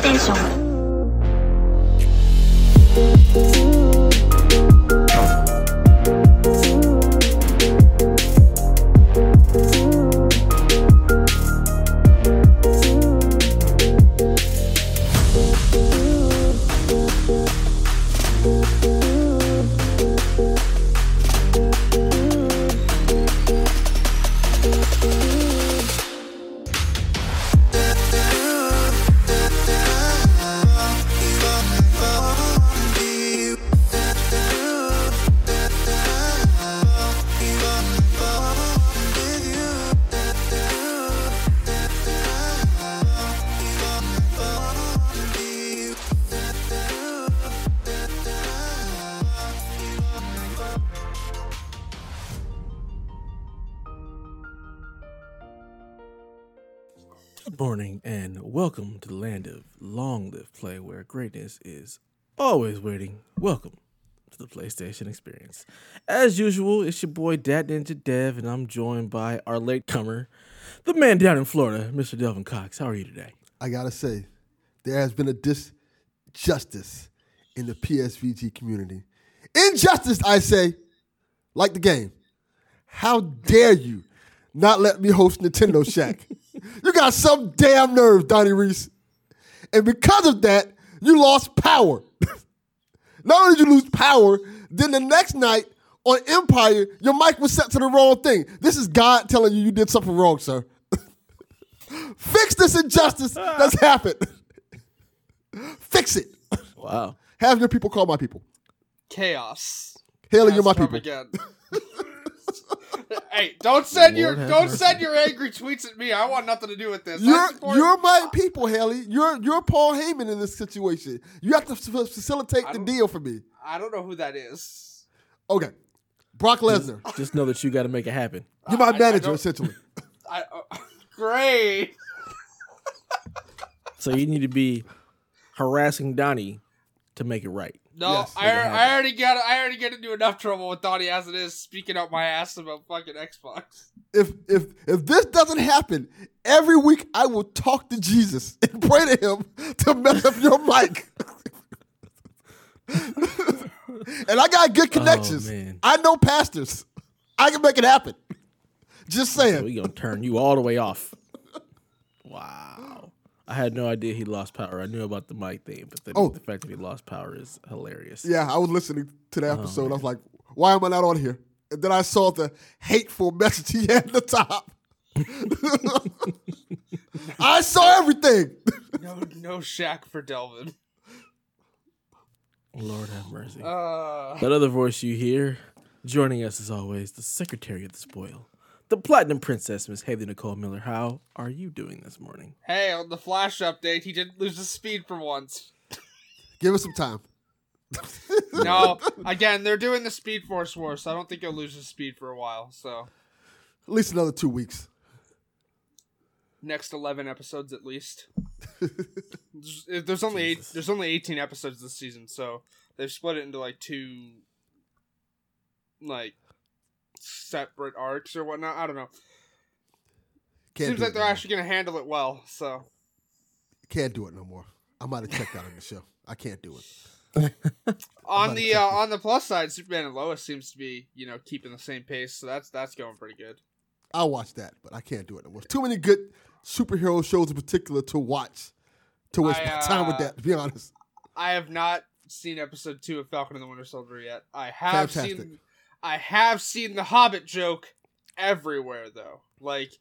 station. Live play where greatness is always waiting. Welcome to the PlayStation experience. As usual, it's your boy Dad Ninja Dev, and I'm joined by our latecomer, the man down in Florida, Mr. Delvin Cox. How are you today? I gotta say, there has been a disjustice in the PSVG community. Injustice, I say, like the game. How dare you not let me host Nintendo Shack? you got some damn nerve, Donnie Reese. And because of that, you lost power. not only did you lose power, then the next night on Empire, your mic was set to the wrong thing. This is God telling you you did something wrong, sir. Fix this injustice that's happened. Fix it. Wow. Have your people call my people. chaos. Haley, you're my people. Again. hey, don't send your Lord have don't mercy. send your angry tweets at me. I want nothing to do with this. You're you're my people, Haley. You're you're Paul Heyman in this situation. You have to f- facilitate the deal for me. I don't know who that is. Okay, Brock Lesnar. Just know that you got to make it happen. You're my I- I manager, don't- essentially. I uh, great. So you need to be harassing Donnie to make it right. No, Yes, I, I already got I already get into enough trouble with Donnie as it is speaking out my ass about fucking Xbox. If if if this doesn't happen, every week I will talk to Jesus and pray to him to mess up your mic. and I got good connections. Oh, man. I know pastors. I can make it happen. Just So saying. we gonna turn you all the way off. Wow. I had no idea he lost power. I knew about the mic thing, but the, Oh. the fact that he lost power is hilarious. Yeah, I was listening to Oh, the episode. I was like, why am I not on here? And then I saw the hateful message he had at the top. I saw everything. No no shack for Delvin. Lord have mercy. Uh that other voice you hear, joining us as always, the Secretary of the Spoil, the Platinum Princess, Miss Haley Nicole Miller. How are you doing this morning? hey, on the flash update, he didn't lose his speed for once. Give us some time. No, again, they're doing the Speed Force War, so I don't think he'll lose his speed for a while. So At least another two weeks. next eleven episodes at least. there's, eh, there's only eight, there's only eighteen episodes this season, so they've split it into like two, like separate arcs or whatnot. I don't know. Can't Seems do like they're no actually gonna handle it well. So Can't do it no more. I might have checked out on the show. I can't do it. on the uh, on the plus side, Superman and Lois seems to be you know keeping the same pace, so that's that's going pretty good. I'll watch that, but I can't do it no more. Too many good superhero shows in particular to watch to waste I, my time with uh, that, to be honest. I have not seen episode two of Falcon and the Winter Soldier yet. I have Fantastic. seen I have seen the Hobbit joke everywhere though. Like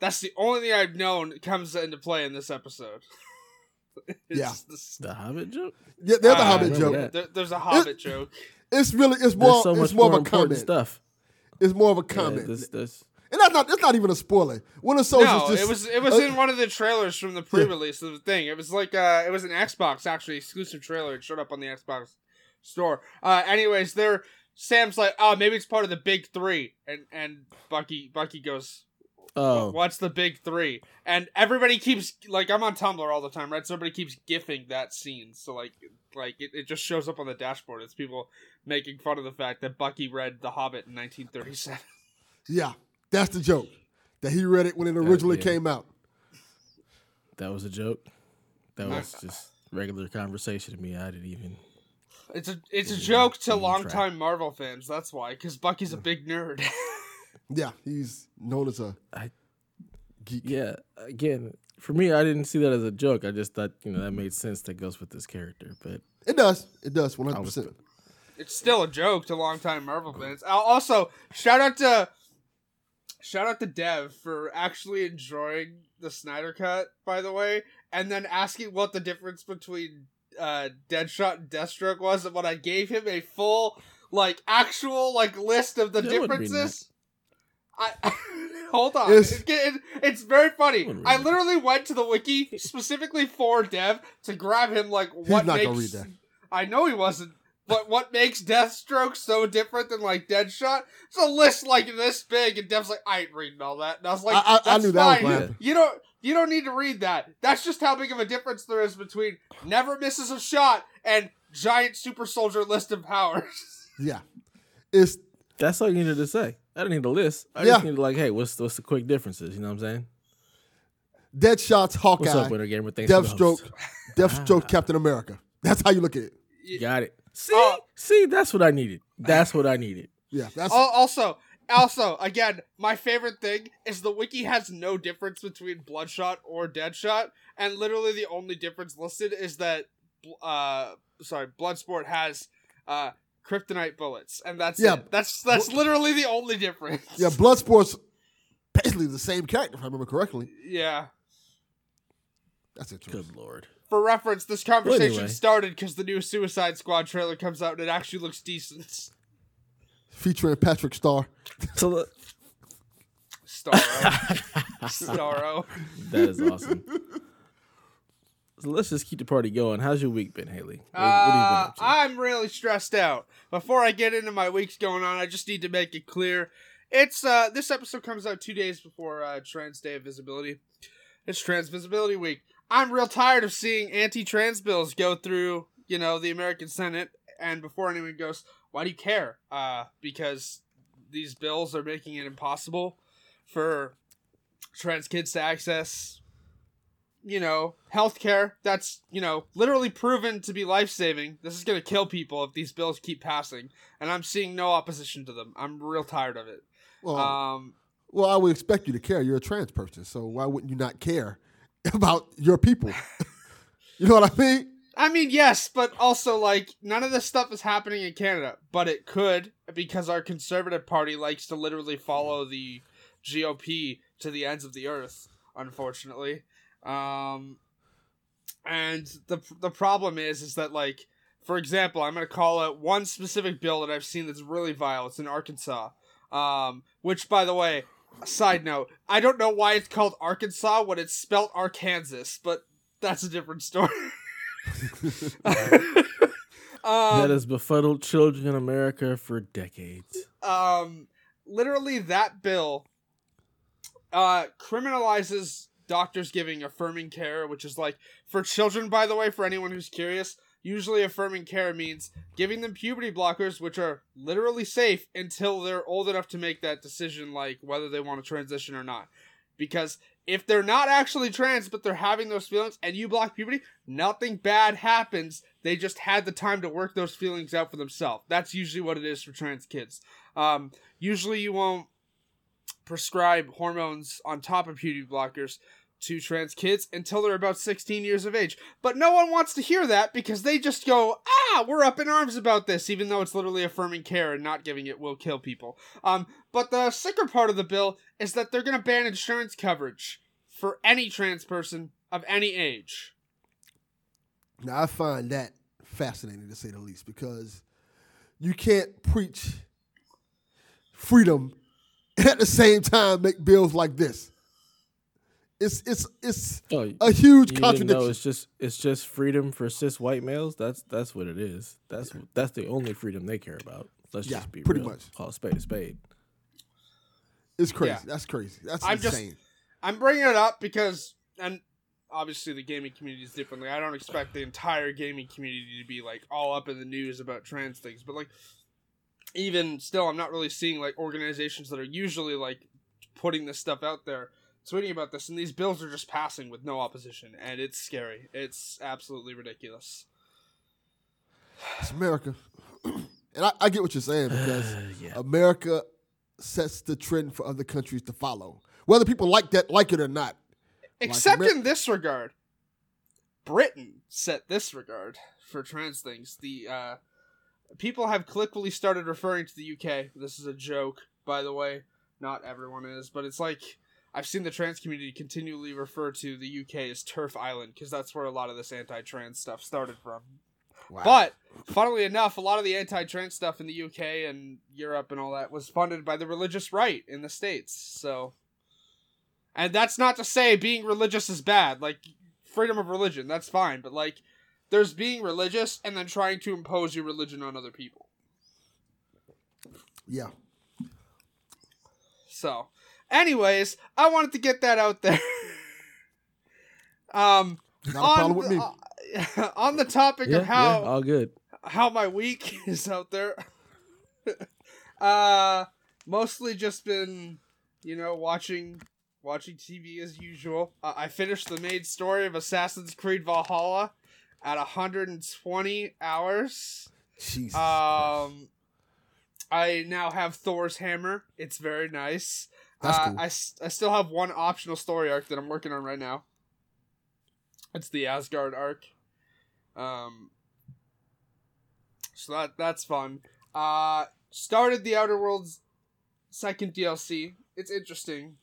that's the only thing I've known comes into play in this episode. It's Yeah. this- The Hobbit joke? Yeah, there's a uh, Hobbit joke. there- there's a Hobbit joke. It's really it's more so much it's more, more of a important comment. stuff. It's more of a Yeah, comment. this, this, and that's not it's not even a spoiler. Winter Soldier No, just it was it was uh, in one of the trailers from the pre-release of the thing. It was like uh, it was an Xbox actually exclusive trailer. It showed up on the Xbox store. Uh, anyways, there Sam's like, oh, maybe it's part of the big three, and and Bucky Bucky goes, oh, what's the big three? And everybody keeps like I'm on Tumblr all the time, right? So everybody keeps gifting that scene. So like like it, it just shows up on the dashboard. It's people making fun of the fact that Bucky read The Hobbit in 1937. Yeah, that's the joke. That he read it when it originally yeah. came out. that was a joke. That was just regular conversation to me. I didn't even. It's a it's a joke to even track. longtime Marvel fans. That's why, because Bucky's a big nerd. Yeah, he's known as a I- geek. Yeah, again, for me, I didn't see that as a joke. I just thought you know that made sense. That goes with this character, but It does. It does. Hundred percent. it's still a joke to longtime Marvel fans. Al- Also, shout out to shout out to Dev for actually enjoying the Snyder cut, by the way, and then asking what the difference between uh, Deadshot and Deathstroke was, and when I gave him a full, like, actual like list of the Yeah, I wouldn't differences. I hold on. It's- It- it- it's very funny. wouldn't I read it. literally went to the wiki specifically for Dev to grab him like He's what not makes. gonna read that. I know he wasn't. But what makes Deathstroke so different than like Deadshot? It's a list like this big, and Dev's like, I ain't reading all that. And I was like, I- I- I That's knew that was fine. You don't. You don't need to read that. That's just how big of a difference there is between never misses a shot and giant super soldier list of powers. Yeah, it's that's all you needed to say. I don't need a list. I just Yeah. needed like, hey, what's what's the quick differences? You know what I'm saying? Deadshot's Hawkeye. What's Hawkeye, up, Winter Gamer? Thanks for Deathstroke. Deathstroke. Captain America. That's how you look at it. Got it. See, Oh. see, that's what I needed. That's what I needed. Yeah, that's also, also, again, my favorite thing is the wiki has no difference between Bloodshot or Deadshot, and literally the only difference listed is that, uh, sorry, Bloodsport has uh kryptonite bullets, and that's Yeah. it. That's that's literally the only difference. yeah. Bloodsport's basically the same character, if I remember correctly. yeah. That's interesting. Good lord. For reference, this conversation anyway. started because the new Suicide Squad trailer comes out and it actually looks decent. Featuring Patrick Star. So look, Starro. Starro. that is awesome. So let's just keep the party going. How's your week been, Haley? What, what been Uh, up? I'm really stressed out. Before I get into my week's going on, I just need to make it clear. It's uh this episode comes out two days before uh Trans Day of Visibility. It's Trans Visibility Week. I'm real tired of seeing anti-trans bills go through, you know, the American Senate. And before anyone goes, why do you care? Uh, because these bills are making it impossible for trans kids to access you know, healthcare that's, you know, literally proven to be life saving. This is going to kill people if these bills keep passing. And I'm seeing no opposition to them. I'm real tired of it. Well, Um, well, I would expect you to care. You're a trans person, so why wouldn't you not care about your people? you know what I mean? I mean, yes, but also, like, none of this stuff is happening in Canada. But it could because our Conservative Party likes to literally follow the GOP to the ends of the earth, unfortunately. Um, and the the problem is, is that like, for example, I'm gonna call out one specific bill that I've seen that's really vile. It's in Arkansas. Um, which, by the way, side note, I don't know why it's called Arkansas when it's spelled Arkansas, but that's a different story. um, that has befuddled children in America for decades. um literally that bill uh criminalizes doctors giving affirming care which is like for children by the way for anyone who's curious usually affirming care means giving them puberty blockers which are literally safe until they're old enough to make that decision like whether they want to transition or not. Because if they're not actually trans but they're having those feelings and you block puberty nothing bad happens. They just had the time to work those feelings out for themselves. That's usually what it is for trans kids. Um, usually you won't prescribe hormones on top of puberty blockers to trans kids until they're about 16 years of age. But no one wants to hear that because they just go, ah, we're up in arms about this, even though it's literally affirming care and not giving it will kill people. Um, but the sicker part of the bill is that they're going to ban insurance coverage for any trans person of any age. Now I find that fascinating to say the least because you can't preach freedom and at the same time make bills like this. It's it's it's Oh, a huge didn't know contradiction. it's just it's just freedom for cis white males. That's that's what it is. That's that's the only freedom they care about. Let's Yeah, just be pretty real. much. Call a spade a spade. It's crazy. Yeah. That's crazy. That's I'm just- insane. I'm bringing it up because, and obviously the gaming community is differently. I don't expect the entire gaming community to be like all up in the news about trans things, but like even still, I'm not really seeing like organizations that are usually like putting this stuff out there tweeting about this, and these bills are just passing with no opposition, and it's scary. It's absolutely ridiculous. It's America. and I, I get what you're saying because yeah. America sets the trend for other countries to follow. Whether people like that, like it or not. Except Amer- in this regard, Britain set this regard for trans things. The uh, people have colloquially started referring to the UK. This is a joke, by the way. Not everyone is, but it's like I've seen the trans community continually refer to the UK as TERF Island because that's where a lot of this anti-trans stuff started from. Wow. But funnily enough, a lot of the anti-trans stuff in the UK and Europe and all that was funded by the religious right in the states. So, and that's not to say being religious is bad. Like freedom of religion, that's fine. But like, there's being religious and then trying to impose your religion on other people. yeah. So, anyways, I wanted to get that out there. um, Not a on problem with the, me. uh, on the topic yeah, of how yeah, all good. how my week is out there. uh mostly just been, you know, watching watching TV as usual. Uh, I finished the main story of Assassin's Creed Valhalla at 120 hours. Jesus. Um I now have Thor's hammer. It's very nice. That's uh, cool. I, I still have one optional story arc that I'm working on right now. It's the Asgard arc. Um, so that that's fun. Uh, started the Outer Worlds second DLC. It's interesting.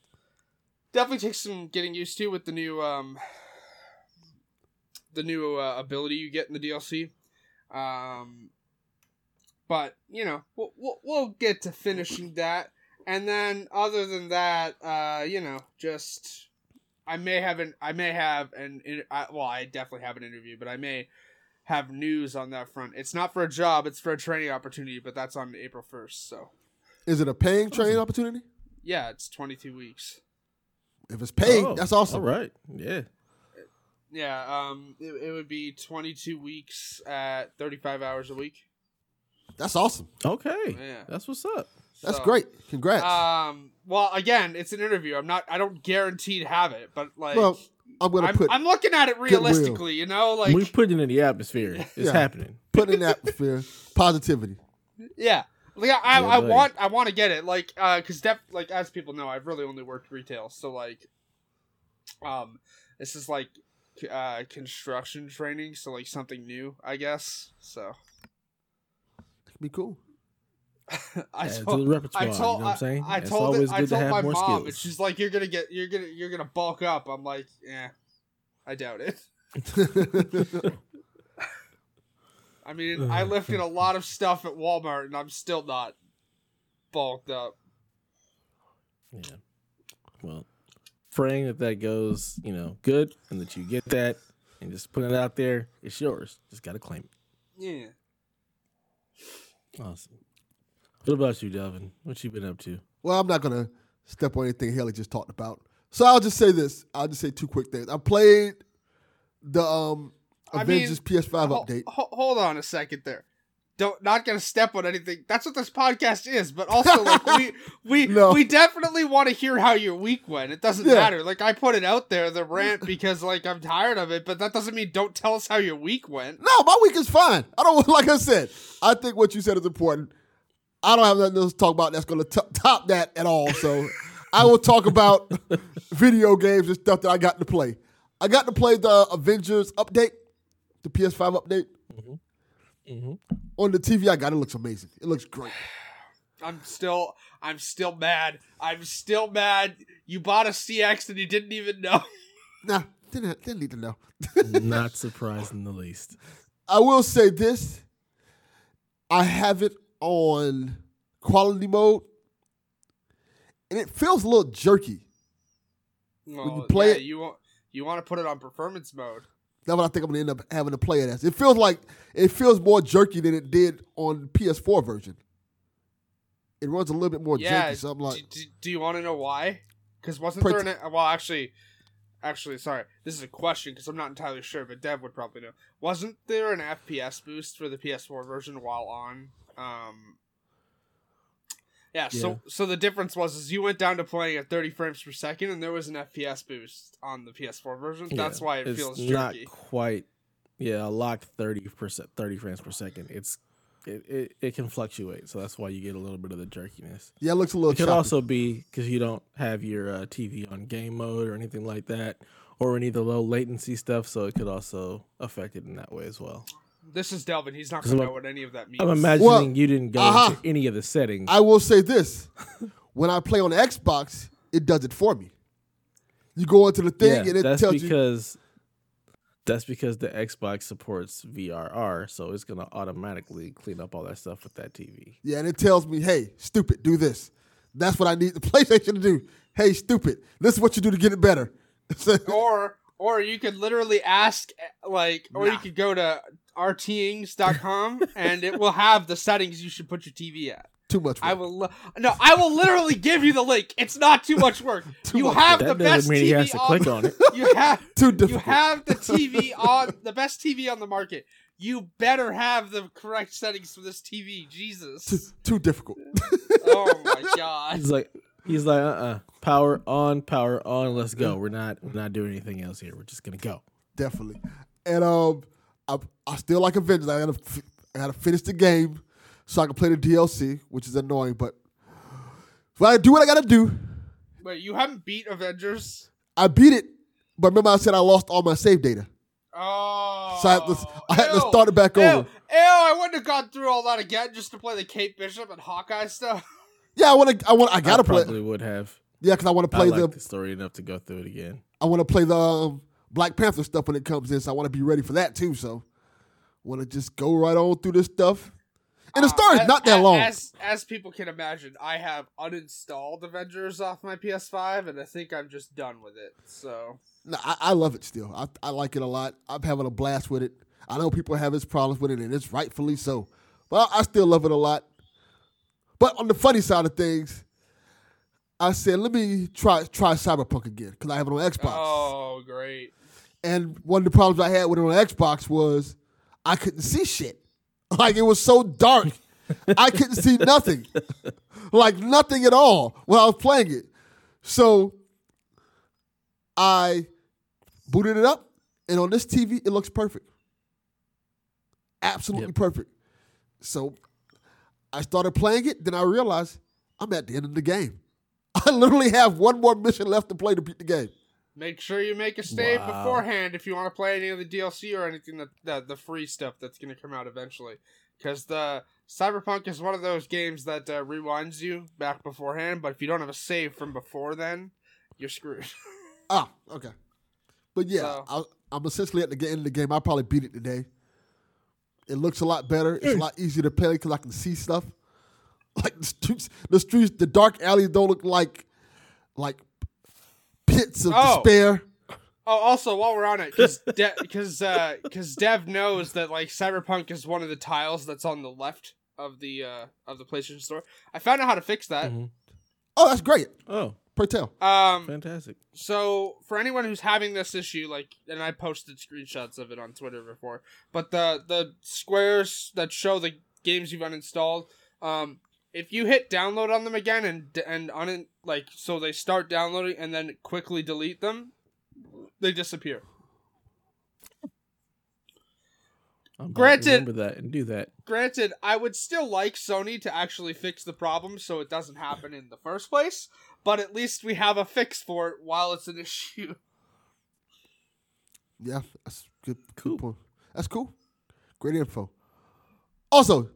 Definitely takes some getting used to with the new um the new uh, ability you get in the DLC. Um, but you know we'll, we'll we'll get to finishing that, and then other than that, uh, you know, just I may have an I may have an I, well I definitely have an interview, but I may have news on that front. It's not for a job; it's for a training opportunity, but that's on April first. So Is it a paying training opportunity? yeah, it's twenty two weeks. If it's paid, Oh, that's awesome. All right. Yeah. Yeah, um, it, it would be twenty two weeks at thirty five hours a week. That's awesome. Okay. Yeah. That's what's up. That's So, great. Congrats. Um, well, again, it's an interview. I'm not. I don't guarantee to have it, but like, well, I'm gonna I'm, put I'm looking at it Goodwill. realistically. You know, like, we put it in the atmosphere. It's Yeah. happening. put in the atmosphere positivity. yeah, like I, I, Yeah, I buddy. want, I want to get it, like, uh, because def, like as people know, I've really only worked retail, so like, um, this is like, uh, construction training, so like something new, I guess. So It'd be cool. I Add to told, the repertoire. I told, you know what I'm saying? I, I it's told, always it, I good to have my more mom, skills. and she's like, "You're gonna get, you're gonna, you're gonna bulk up." I'm like, "Yeah, I doubt it." I mean, I lifted a lot of stuff at Walmart, and I'm still not bulked up. Yeah. Well, praying that that goes, you know, good and that you get that and just put it out there. It's yours. Just got to claim it. Yeah. Awesome. What about you, Delvin? What you been up to? Well, I'm not gonna step on anything Haley just talked about. So I'll just say this. I'll just say two quick things. I played the um I mean, Avengers PS5 Ho- update. ho- hold on a second there. Don't not gonna step on anything. That's what this podcast is. But also, like we we No. we definitely want to hear how your week went. It doesn't Yeah. matter. Like I put it out there, the rant, because like I'm tired of it. But that doesn't mean don't tell us how your week went. No, my week is fine. I don't like I said. I think what you said is important. I don't have nothing else to talk about that's going to top that at all. So I will talk about video games and stuff that I got to play. I got to play the Avengers update, the PS5 update. Mm-hmm. On the TV, I got it. Looks amazing. It looks great. I'm still I'm still mad. I'm still mad. You bought a CX and you didn't even know. Nah, didn't, didn't need to know. Not surprised in the least. I will say this. I have it on quality mode, and it feels a little jerky. Well, you play yeah, it- you want you want to put it on performance mode. That's what I think I'm gonna end up having to play it as. It feels like it feels more jerky than it did on PS4 version. It runs a little bit more Yeah. janky. So I'm like, do, do, you want to know why? Because wasn't there an well actually, actually sorry, this is a question because I'm not entirely sure, but Dev would probably know. Wasn't there an FPS boost for the PS4 version while on um Yeah, so so the difference was is you went down to playing at 30 frames per second, and there was an FPS boost on the PS4 version. That's Yeah, why it it's feels not jerky. quite. Yeah, a locked thirty percent, thirty frames per second. It's it, it, it can fluctuate, so that's why you get a little bit of the jerkiness. Yeah, it looks a little It could choppy. also be because you don't have your uh, TV on game mode or anything like that, or any of the low latency stuff. So it could also affect it in that way as well. This is Delvin. He's not gonna know what any of that means. I'm imagining Well, you didn't go uh-huh. into any of the settings. I will say this: when I play on Xbox, it does it for me. You go into the thing yeah, and it that's tells you. because that's because the Xbox supports VRR, so it's gonna automatically clean up all that stuff with that TV. Yeah, and it tells me, "Hey, stupid, do this." That's what I need the PlayStation to do. Hey, stupid, this is what you do to get it better. or or you could literally ask like or you could go to rtings.com and it will have the settings you should put your TV at. Too much. I will li- no, I will literally give you the link. It's not too much work. Too you much have That the doesn't best mean TV he has to on, click on it. You have Too you have the TV on the best TV on the market. You better have the correct settings for this TV. too, Jesus. too difficult. oh my god. He's like, he's like, uh, uh power on, power on. Let's go. We're not, we're not doing anything else here. We're just gonna go. Definitely. And um, I, I still like Avengers. I gotta f- I gotta finish the game so I can play the DLC, which is annoying. But if I do what I gotta do, Wait, you haven't beat Avengers? I beat it. But remember, I said I lost all my save data, Oh. so I had to, I had to start it back Ew, over. ew, I wouldn't have gone through all that again just to play the Kate Bishop and Hawkeye stuff. Yeah, I want to. I want. I gotta I play. probably would have. Yeah, because I want to I play like the. the story enough to go through it again. I want to play the um, Black Panther stuff when it comes in. So I want to be ready for that too. So, want to just go right on through this stuff. And the Uh, story's not that long. As as people can imagine, I have uninstalled Avengers off my PS5, and I think I'm just done with it. So No, I, I love it still. I, I like it a lot. I'm having a blast with it. I know people have its problems with it, and it's rightfully so. But I, I still love it a lot. But on the funny side of things, I said, let me try try Cyberpunk again because I have it on Xbox. oh great. And one of the problems I had with it on Xbox was I couldn't see shit. Like it was so dark, I couldn't see nothing. Like nothing at all while I was playing it. So I booted it up, and on this TV, it looks perfect. Absolutely Yep. perfect. So I started playing it, then I realized I'm at the end of the game. I literally have one more mission left to play to beat the game. Make sure you make a save Wow. beforehand if you want to play any of the DLC or anything that, that the free stuff that's going to come out eventually. Because the Cyberpunk is one of those games that uh, rewinds you back beforehand, but if you don't have a save from before then, you're screwed. oh, okay. But yeah, So- I, I'm essentially at the end of the game. I probably beat it today. It looks a lot better. It's a lot easier to play because I can see stuff. Like the streets, the streets, the dark alleys don't look like like pits of Oh. despair. Oh, also while we're on it, because because because Dev knows that like Cyberpunk is one of the tiles that's on the left of the uh, of the PlayStation Store. I found out how to fix that. Mhm. Oh, that's great. Oh, Pray tell. Um, fantastic. so for anyone who's having this issue, like, and I posted screenshots of it on Twitter before, but the the squares that show the games you've uninstalled, um, if you hit download on them again and and on like so they start downloading and then quickly delete them, they disappear. I'm Granted- remember that and do that. Granted, I would still like Sony to actually fix the problem so it doesn't happen in the first place, but at least we have a fix for it while it's an issue. Yeah, that's good. Cool. Good point. That's cool. Great info. Also,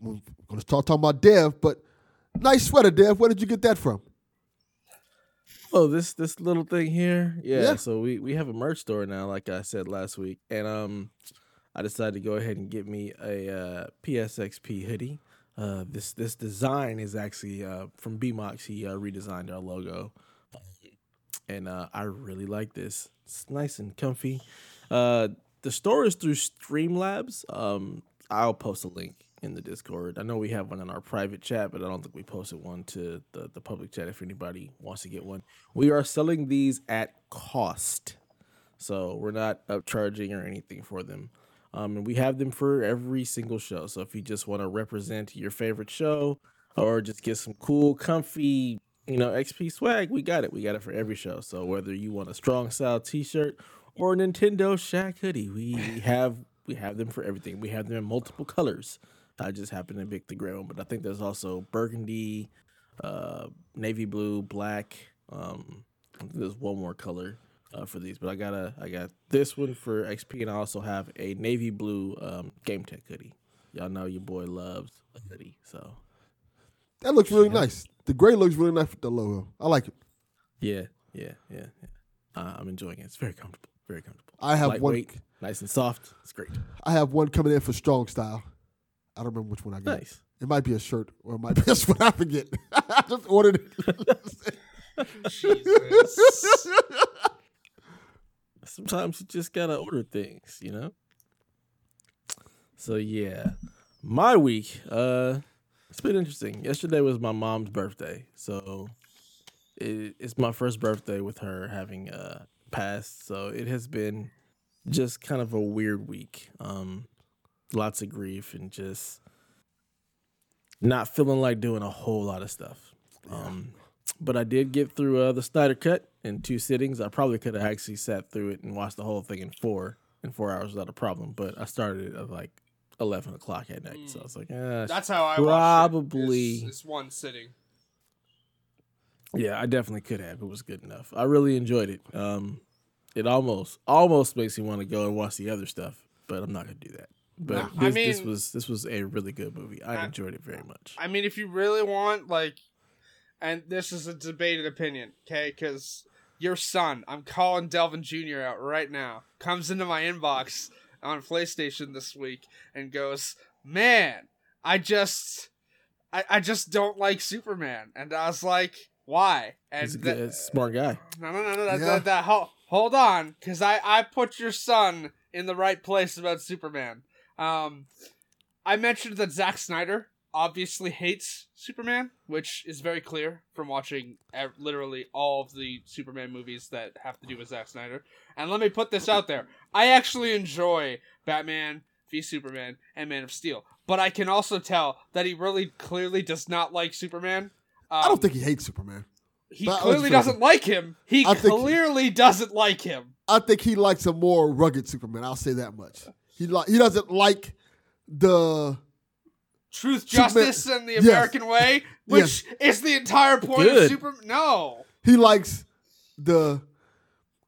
we're going to start talking about Dev, but nice sweater, Dev. Where did you get that from? Oh, this this little thing here. Yeah, Yeah. So we we have a merch store now, like I said last week, and um, I decided to go ahead and get me a uh, PSXP hoodie. Uh, this this design is actually uh from BMOX. He uh, redesigned our logo, and uh, I really like this. It's nice and comfy. Uh, the store is through Streamlabs. Um, I'll post a link in the Discord. I know we have one in our private chat, but I don't think we posted one to the, the public chat if anybody wants to get one. We are selling these at cost. So we're not upcharging or anything for them. Um, and we have them for every single show. So if you just want to represent your favorite show, or just get some cool, comfy, you know, XP swag, we got it. We got it for every show. So whether you want a strong style T-shirt or a Nintendo Shack hoodie, we have we have them for everything. We have them in multiple colors. I just happen to pick the gray one, but I think there's also burgundy, uh, navy blue, black. Um, there's one more color uh, for these, but I got a I got this one for XP, and I also have a navy blue um, Game Tech hoodie. Y'all know your boy loves a hoodie, so That looks really nice. The gray looks really nice with the logo. I like it. yeah, yeah, yeah, yeah. Uh, I'm enjoying it. It's very comfortable, very comfortable. I have one. Nice and soft. It's great. I have one coming in for strong style. I don't remember which one I got. Nice. It might be a shirt or it might be a sweat. I forget. I just ordered it. Jesus. Sometimes you just gotta order things, you know. So yeah, my week. Uh, it's been interesting. Yesterday was my mom's birthday, so it, it's my first birthday with her having uh passed. So it has been just kind of a weird week. Um, lots of grief and just not feeling like doing a whole lot of stuff. Um, but I did get through uh, the Snyder Cut in two sittings. I probably could have actually sat through it and watched the whole thing in four in four hours without a problem. But I started at like eleven o'clock at night, so I was like, eh, That's how I Probably. watched it, is- is one sitting. yeah, I definitely could have. It was good enough. I really enjoyed it. Um, it almost almost makes me want to go and watch the other stuff, but I'm not gonna do that. But No, I this, this was this was a really good movie. I I- enjoyed it very much. I mean, if you really want, like, and this is a debated opinion, okay? Because your son, I'm calling Delvin Jr. out right now, comes into my inbox on PlayStation this week and goes, "Man, I just, I, I just don't like Superman," and I was like, "Why?" And He's a that- good, uh, smart guy. no, no, no, no. That, Yeah. that, that, hold, hold on, because I, I put your son in the right place about Superman. Um, I mentioned that Zack Snyder obviously hates Superman, which is very clear from watching ev- literally all of the Superman movies that have to do with Zack Snyder. And let me put this out there: I actually enjoy Batman v Superman and Man of Steel, but I can also tell that he really clearly does not like Superman. Um, I don't think he hates Superman. he But clearly doesn't like him. He I clearly doesn't like him. I think he likes a more rugged Superman. I'll say that much. He like he doesn't like the Truth, justice, and the Yes. American way, which is the entire point of Good. Superman. No, he likes the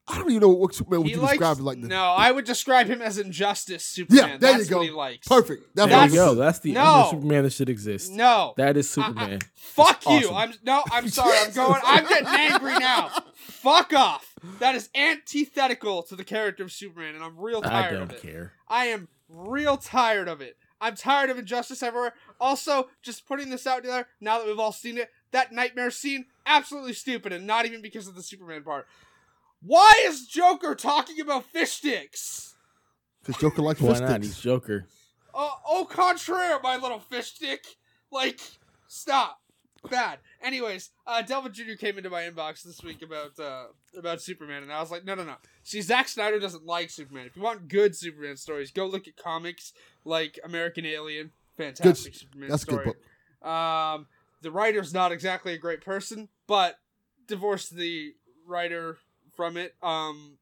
I don't even know what Superman would he you likes. describe it like the no, I would describe him as injustice Superman. Yeah, there you go. what he likes. perfect. That's There you go. That's the No. only Superman that should exist. No, That is I- I- Superman. fuck It's you. awesome. I'm no. I'm sorry. I'm going. I'm getting angry now. Fuck off. That is antithetical to the character of Superman, and I'm real tired. I don't of it. care. I am real tired of it. I'm tired of injustice everywhere. Also, just putting this out there, now that we've all seen it, that nightmare scene, absolutely stupid, and not even because of the Superman part. Why is Joker talking about fish sticks? Because Joker likes Why fish not? He's. Joker. Uh, au contraire, my little fish stick. Like, stop. Bad. Anyways, uh, Delvin Jr. came into my inbox this week about uh, about Superman, and I was like, no, no, no. See, Zack Snyder doesn't like Superman. If you want good Superman stories, go look at comics like American Alien. Fantastic Superman That's a good book. Um, the writer's not exactly a great person, but divorced the writer from it. Um,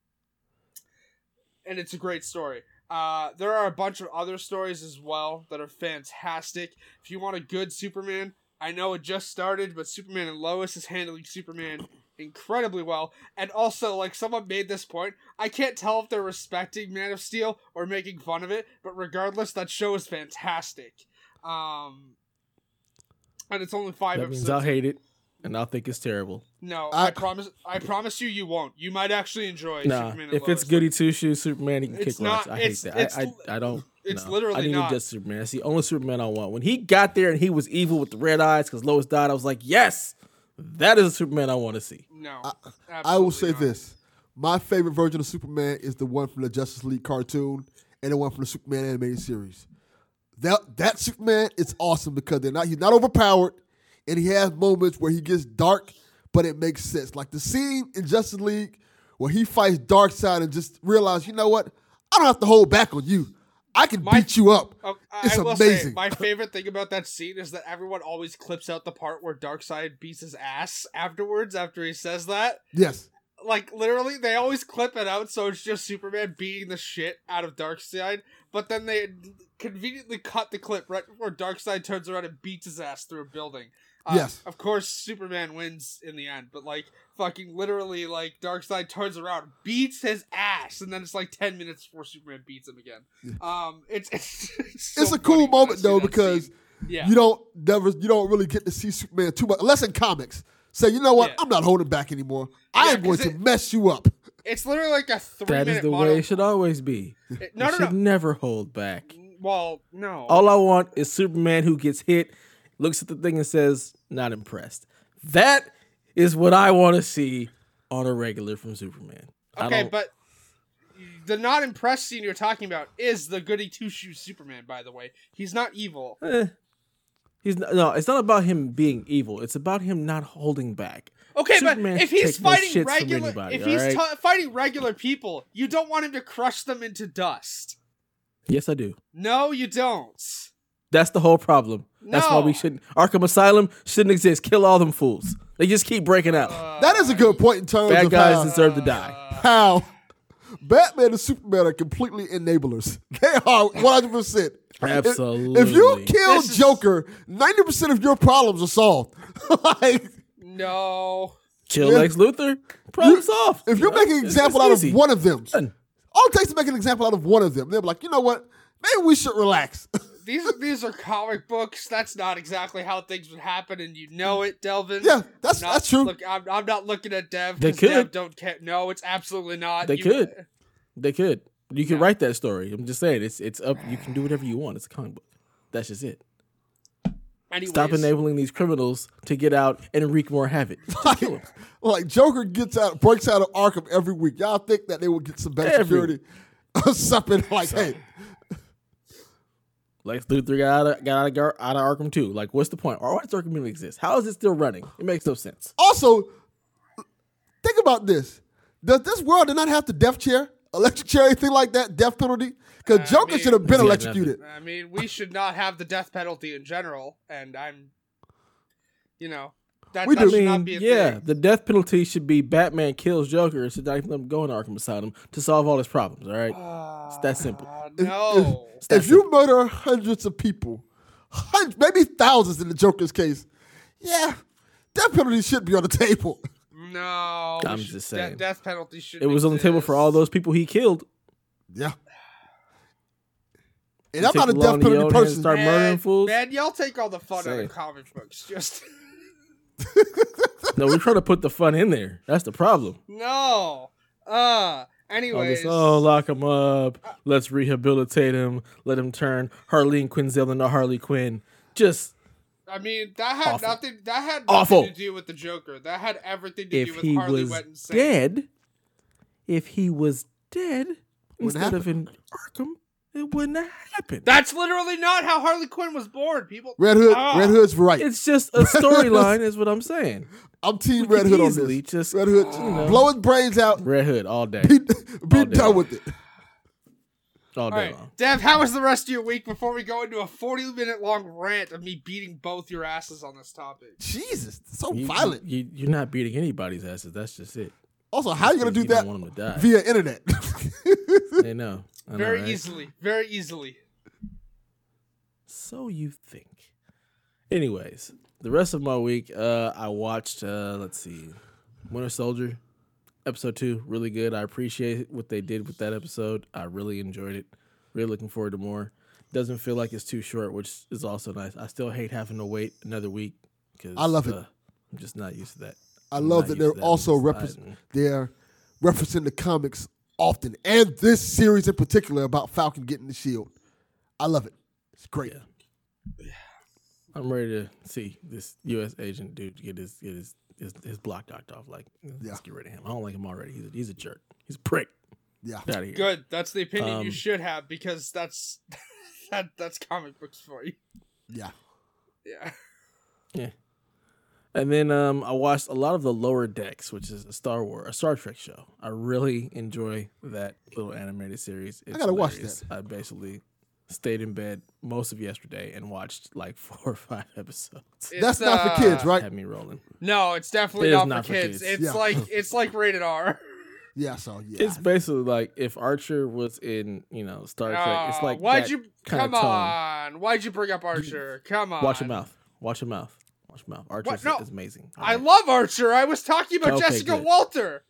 and it's a great story. Uh, there are a bunch of other stories as well that are fantastic. If you want a good Superman, I know it just started, but Superman and Lois is handling Superman incredibly well. And also, like someone made this point, I can't tell if they're respecting Man of Steel or making fun of it, but regardless, that show is fantastic. Um, and it's only five That means episodes. I'll hate it, and I'll think it's terrible. No, I, I- promise. I promise you, you won't. You might actually enjoy Nah, Superman. and if it's goody two shoes Superman, he can It's kick rocks. not- I hate that. it's I, li- I, I don't. it's no. literally I need not. just Superman. That's the only Superman I want. When he got there and he was evil with the red eyes because Lois died, I was like, yes, that is a Superman I want to see. No, I will say not. this: my favorite version of Superman is the one from the Justice League cartoon and the one from the Superman animated series. That that Superman is awesome because they're not he's not overpowered, and he has moments where he gets dark, but it makes sense. Like the scene in Justice League where he fights Darkseid and just realize, you know what? I don't have to hold back on you. I can My- beat you up. Oh, I, It's will say, amazing. my favorite thing about that scene is that everyone always clips out the part where Darkseid beats his ass afterwards after he says that. Yes. Like literally, they always clip it out, so it's just Superman beating the shit out of Darkseid. But then they conveniently cut the clip right before Darkseid turns around and beats his ass through a building. Uh, Yes. Of course, Superman wins in the end, but like fucking literally, like Darkseid turns around, beats his ass, and then it's like ten minutes before Superman beats him again. Um, it's it's it's, so It's a cool moment though because yeah, you don't never you don't really get to see Superman too much unless in comics. Say, you know what? Yeah. I'm not holding back anymore. I Yeah, am going 'cause to mess you up. it's literally like a three That minute is the mono- way it should always be. It- You no, no, should no. never hold back. Well, no. All I want is Superman who gets hit, looks at the thing and says, "Not impressed." That is what I want to see on a regular from Superman. Okay, but the not impressed scene you're talking about is the goody two shoes Superman. By the way, he's not evil. Eh. He's not, no. It's not about him being evil. It's about him not holding back. Okay, Superman but if he's takes no fighting regular, anybody, if he's alright? t- fighting regular people, you don't want him to crush them into dust. Yes, I do. No, you don't. That's the whole problem. That's why we shouldn't. Arkham Asylum shouldn't exist. Kill all them fools. They just keep breaking out. That is a good point in terms Bad of guys how, deserve to die. how Batman and Superman are completely enablers. They are 100. percent Absolutely. If you kill This is- Joker, 90 percent of your problems are solved. like, No. Kill Yeah. Lex Luthor, problem solved. if You you're making an It's- example it's out of one of them, Done. all it takes to make an example out of one of them, they'll be like, you know what? Maybe we should relax. These are these are comic books. That's not exactly how things would happen, and you know it, Delvin. Yeah, that's- not, that's true. Look, I'm, I'm not looking at Dev. They could. Dev don't care. No, it's absolutely not. They You- could. They could. You can No. write that story. I'm just saying, it's it's up. You can do whatever you want. It's a comic book. That's just it. Anyways, Stop enabling these criminals to get out and wreak more havoc. like, like Joker gets out, breaks out of Arkham every week. Y'all think that they will get some better Every- security or something like, hey, Lex Luthor got out of got out of, Gar- out of Arkham too. Like, what's the point? Or why does Arkham even exist? How is it still running? It makes no sense. Also, think about this. Does this world did not have the death chair, electric chair, anything like that, death penalty? Because I Joker mean- should have been Yeah, electrocuted. I mean, we should not have the death penalty in general, and I'm, you know, that, We that do. I not mean, be a yeah, thing. the death penalty should be Batman kills Joker instead of them going to Arkham Asylum to solve all his problems. All right, it's that simple. Uh, If- no. If, that if you murder hundreds of people, hundreds, maybe thousands in the Joker's case, yeah, death penalty should be on the table. no. I'm should- just de- saying. death penalty should. It was on the table for all those people he killed. Yeah. And You I'm not a take the law death penalty person. and start murdering fools. Man, y'all take all the fun out Say. of comic books. Just No, we're trying to put the fun in there. That's the problem. no. Uh. All Anyways. this, oh, lock him up. Let's rehabilitate him. Let him turn Harleen Quinzel into Harley Quinn. Just I mean, that had Awful. nothing. That had nothing Awful. to do with the Joker. That had everything to do if with he Harley was went insane. dead, if he was dead Wouldn't instead of in Arkham, it wouldn't have happened. That's literally not how Harley Quinn was born. People. Red Hood, Ah. Red Hood's right. It's just a storyline, is what I'm saying. I'm Team We Red Hood on easily this. just, Red Hood, you know. blow his brains out. Red Hood all day, Be, be All day done long. with it. all All day right, long. Dev, how was the rest of your week before we go into a 40 minute long rant of me beating both your asses on this topic? Jesus, so You, violent. You, you're not beating anybody's asses. That's just it. Also, how are you gonna do You that want them to die. via internet? They know. I know, Very right? easily. Very easily. So you think. Anyways, the rest of my week, uh, I watched. Uh, let's see, Winter Soldier, episode two, really good. I appreciate what they did with that episode. I really enjoyed it. Really looking forward to more. Doesn't feel like it's too short, which is also nice. I still hate having to wait another week because I love it. Uh, I'm just not used to that. I love that they're to also because I- represent they're referencing the comics often, and this series in particular about Falcon getting the shield. I love it. It's great. Yeah. Yeah. I'm ready to see this U.S. agent dude get his get his his, his block knocked off. Like, let's Yeah. get rid of him. I don't like him already. He's a, he's a jerk. He's a prick. Yeah. Get out of here. Good. That's the opinion you Um, should have because that's that that's comic books for you. Yeah, yeah. Yeah. And then um, I watched a lot of the Lower Decks, which is a Star Wars, a Star Trek show. I really enjoy that little animated series. It's gotta watch hilarious. I basically stayed in bed most of yesterday and watched like four or five episodes. That's It's, not for uh, kids, right? Had me rolling. No, it's definitely It is not, not for for kids. kids. It's Yeah. like it's like rated R. Yeah, so yeah. It's basically like if Archer was in, you know, Star Trek. It's Oh, like why'd that you kinda come on? Why'd you bring up Archer? Come on. Watch your mouth. Watch your mouth. Watch your mouth. Archer What? No. is amazing. I Alright. love Archer. I was talking about Okay, Jessica good. Walter.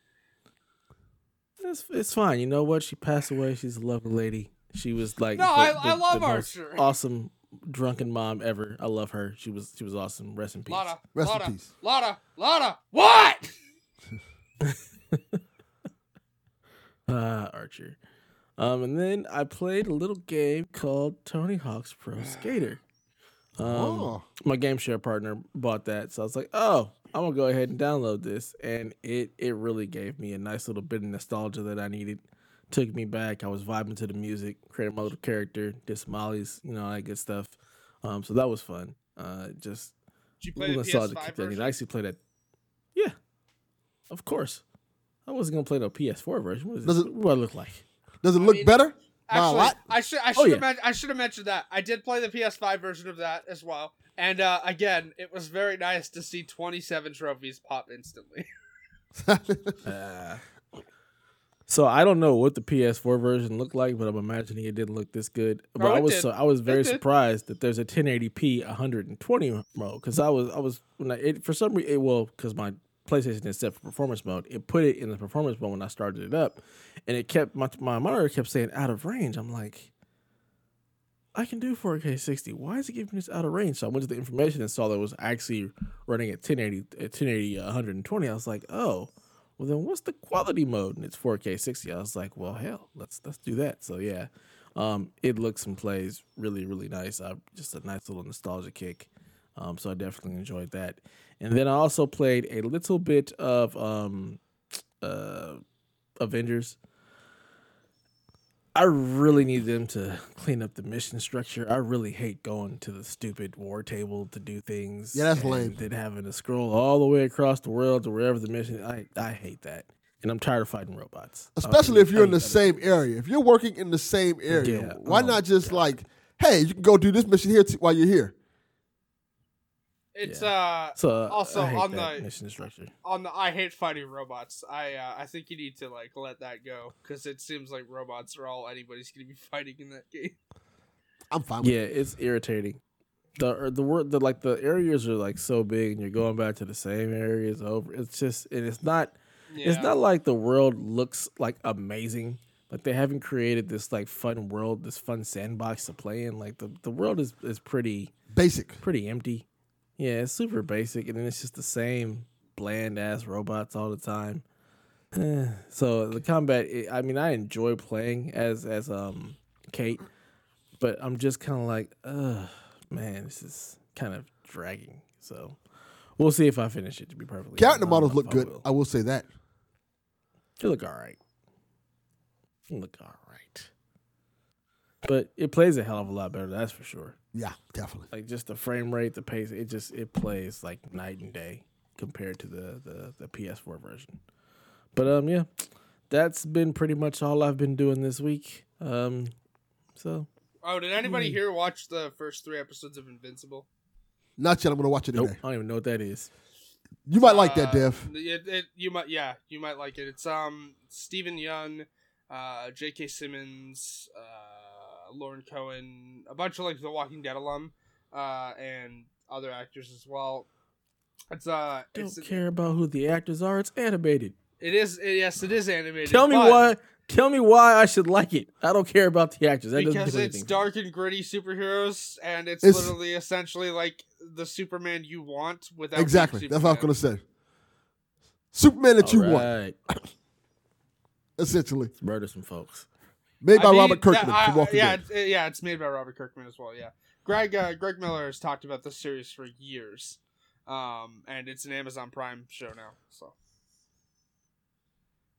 It's, it's fine. You know what? She passed away. She's a lovely lady. She was like No, the- I- the- I love the most Archer. Awesome drunken mom ever. I love her. She was she was awesome. Rest in peace. Lotta, Rest in Lotta, peace. Lotta, Lotta. What? Ah, Archer. Um, and then I played a little game called Tony Hawk's Pro Skater. Um, Oh. my game share partner bought that, so I was like, "Oh, I'm gonna go ahead and download this," and it it really gave me a nice little bit of nostalgia that I needed. Took me back. I was vibing to the music, created my little character, did some ollies, you know, all that good stuff. Um, so that was fun. Uh, just Did you play little the nostalgia PS5 version? I actually played that. Yeah, of course. I wasn't gonna play the PS4 version. What, is Does this? it- what do I look like? Does it I look mean, better? Actually, lot? I should I Oh, should yeah. have men- I should have mentioned that I did play the PS5 version of that as well. And uh, again, it was very nice to see 27 trophies pop instantly. Uh, so I don't know what the PS4 version looked like, but I'm imagining it didn't look this good. But Oh, I was so I was very surprised that there's a 1080p 120 mode because I was I was when I, it, for some reason well because my PlayStation is set for performance mode. It put it in the performance mode when I started it up, and it kept my my monitor kept saying out of range. I'm like. I can do 4K 60. Why is it giving this out of range? So I went to the information and saw that it was actually running at 1080, at 1080, uh, 120. I was like, oh, well then what's the quality mode? And it's 4K 60. I was like, well hell, let's let's do that. So yeah, um, it looks and plays really really nice. Uh, just a nice little nostalgia kick. Um, so I definitely enjoyed that. And then I also played a little bit of um, uh, Avengers. I really need them to clean up the mission structure. I really hate going to the stupid war table to do things. Yeah, that's and lame. Then having to scroll all the way across the world to wherever the mission. I I hate that, and I'm tired of fighting robots. Especially if you're in the same area. If you're working in the same area, Yeah, why oh, not just like, hey, you can go do this mission here t- while you're here? It's Yeah. uh So Also, on the- mission structure. on the I hate fighting robots. I uh, I think you need to like let that go because it seems like robots are all anybody's gonna be fighting in that game. I'm fine with Yeah, it's irritating. The the word the like the areas are like so big, and you're going back to the same areas over. It's just and it's not. Yeah. It's not like the world looks like amazing. Like they haven't created this like fun world, this fun sandbox to play in. Like the, the world is, is pretty Basic. pretty empty. Yeah, it's super basic, and then it's just the same bland ass robots all the time. So the combat, I mean, I enjoy playing as as um Kate, but I'm just kind of like, ugh, man, this is kind of dragging. So we'll see if I finish it. To be perfectly, Character honest. Models look if good. will. I will say that. They look all right. They look all right. But it plays a hell of a lot better, that's for sure. Yeah, definitely. Like just the frame rate, the pace, it just it plays like night and day compared to the the, the PS4 version. But um yeah, that's been pretty much all I've been doing this week. Um so Oh, did anybody Hmm. here watch the first three episodes of Invincible? Not yet. I'm gonna watch it nope, today. I don't even know what that is. You might like that, Uh, Dev. It, it, you might, yeah, you might like it. It's um Steven Yeun, uh, J.K. Simmons, uh, Lauren Cohan, a bunch of like The Walking Dead alum, uh, and other actors as well. It's uh, Don't it's care about who the actors are. It's animated. it is yes, it is animated. Tell me but why. Tell me why I should like it. I don't care about the actors. That doesn't because do it's dark and gritty superheroes, and it's, It's- literally essentially like the Superman you want without being Exactly. That's what I'm gonna say. Superman that you All want, essentially. Let's murder some folks. Made by I mean, Robert Kirkman that- I- yeah, Dead. it's- yeah, it's made by Robert Kirkman as well. Yeah, Greg uh, Greg Miller has talked about this series for years, um, and it's an Amazon Prime show now. So,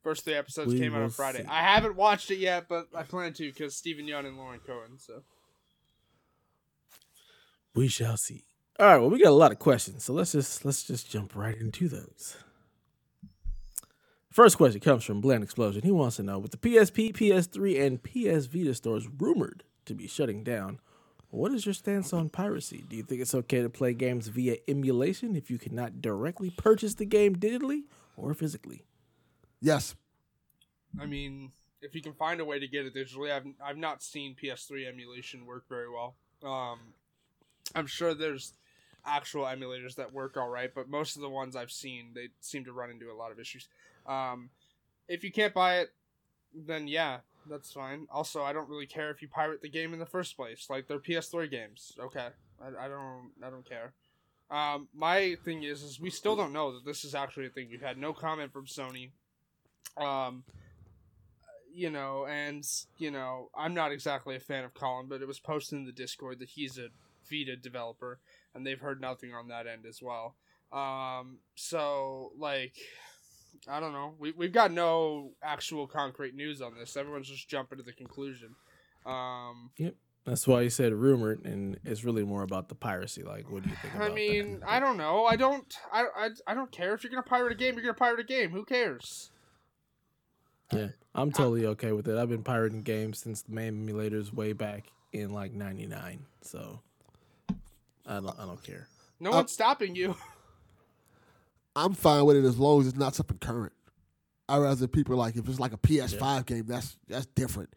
first three episodes We came out on Friday. see. I haven't watched it yet, but I plan to because Steven Yeun and Lauren Cohan. So, We shall see. All right. Well, we got a lot of questions, so let's just let's just jump right into those. First question comes from Bland Explosion. He wants to know with the PSP, PS3, and PS Vita stores rumored to be shutting down. What is your stance on piracy? Do you think it's okay to play games via emulation if you cannot directly purchase the game digitally or physically? Yes. I mean, if you can find a way to get it digitally, I've I've not seen PS3 emulation work very well. Um, I'm sure there's actual emulators that work all right, but most of the ones I've seen, they seem to run into a lot of issues. Um, if you can't buy it, then yeah, that's fine. Also, I don't really care if you pirate the game in the first place. Like they're PS3 games. Okay, I, I don't I don't care. Um, my thing is, is we still don't know that this is actually a thing. We've had no comment from Sony. Um, you know, and you know, I'm not exactly a fan of Colin, but it was posted in the Discord that he's a Vita developer, and they've heard nothing on that end as well. Um, so like, I don't know. We we've got no actual concrete news on this. Everyone's just jumping to the conclusion. Um, yep. That's why you said rumored, and it's really more about the piracy. Like, what do you think about I that? mean, I don't know. I don't. I, I, I don't care if you're gonna pirate a game. You're gonna pirate a game. Who cares? Yeah, I'm totally okay with it. I've been pirating games since the main emulators way back in like '99, so I don't, I don't care. No Uh, one's stopping you. I'm fine with it as long as it's not something current. I rather people like if it's like a PS5 game, that's that's different.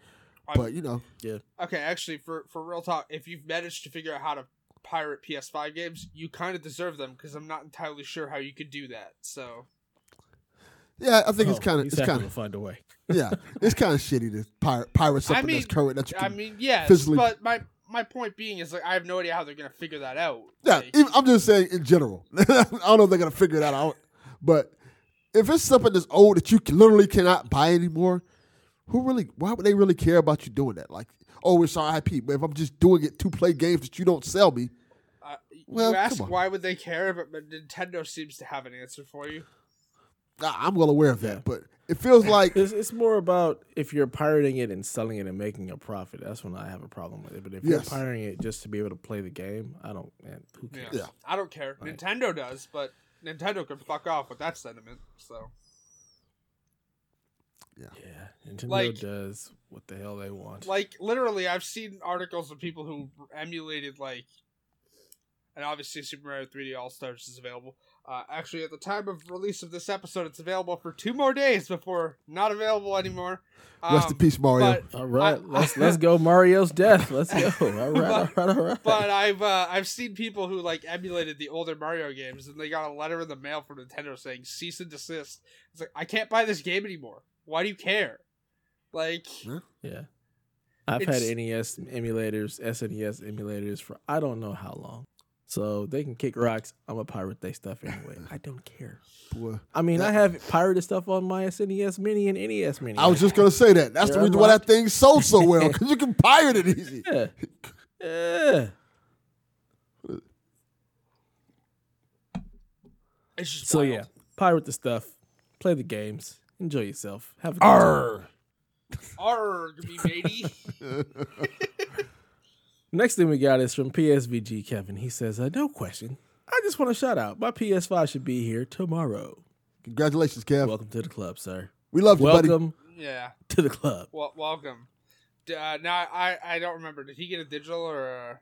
I- But you know, yeah. Okay, actually, for for real talk, if you've managed to figure out how to pirate PS5 games, you kind of deserve them because I'm not entirely sure how you could do that. So yeah, I think it's Oh, kind of it's kind to of find a way. yeah, it's kind of shitty to pirate, pirate something mean- that's current that you can. I mean, yeah, physically- but my my point being is like I have no idea how they're gonna figure that out. yeah, Like, even, I'm just saying in general. I don't know if they're gonna figure that out, but if it's something that's old that you literally cannot buy anymore, who really? Why would they really care about you doing that? Like, oh, it's our IP, but if I'm just doing it to play games that you don't sell me, uh, Well, you ask why would they care, but Nintendo seems to have an answer for you. I- I'm well aware of that. Yeah. But it feels like It's, it's more about if you're pirating it and selling it and making a profit. That's when I have a problem with it. But if you're pirating it just to be able to play the game, I don't. Man, who cares? Yeah. Yeah. I don't care. Right. Nintendo does, but Nintendo can fuck off with that sentiment. So Yeah, Nintendo Like- does what the hell they want. like literally i've seen articles of people who emulated like and obviously super mario 3d all stars is available uh, actually at the time of release of this episode it's available for two more days before not available anymore rest in Um, peace, Mario. all right, I- let's let's go Mario's death. Let's go. All right, all right, all right. but I've uh, I've seen people who like emulated the older Mario games, and they got a letter in the mail from Nintendo saying cease and desist. It's like I can't buy this game anymore. Why do you care? Like, Yeah. I've had NES emulators, SNES emulators for I don't know how long. So they can kick rocks. I'm a pirate they stuff anyway. I don't care. Boy. I mean, I have pirated stuff on my SNES Mini and NES Mini. I was just gonna say that. That's the They're reason why that thing sold so well because you can pirate it easy. yeah. Yeah. it's just So wild. yeah, pirate the stuff, play the games, enjoy yourself, have a good time. Matey. Next thing we got is from PSVG Kevin. He says, uh, "No question. I just want to shout out. My PS5 should be here tomorrow. Congratulations, Kev. Welcome to the club, sir. we love you, buddy. Welcome yeah. to the club. Well, welcome. Uh, now I I don't remember. Did he get a digital or? A...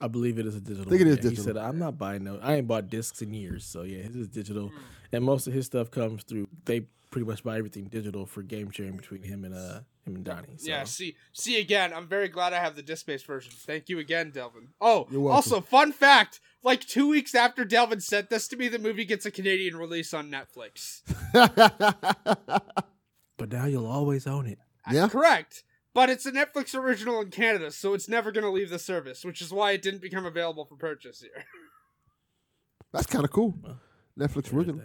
I believe it is a digital. I think it one, is yeah. digital. He said, "I'm not buying no. I ain't bought discs in years, so yeah, his is digital, Hmm. and most of his stuff comes through. They pretty much buy everything digital for game sharing between him and uh him and Donnie. So. Yeah. See, see again. I'm very glad I have the disc based version. Thank you again, Delvin. Oh, You're welcome. also fun fact: like two weeks after Delvin sent this to me, the movie gets a Canadian release on Netflix. but now you'll always own it. Yeah? Correct. But it's a Netflix original in Canada, so it's never going to leave the service, which is why it didn't become available for purchase here. That's kind of cool. Well, Netflix original.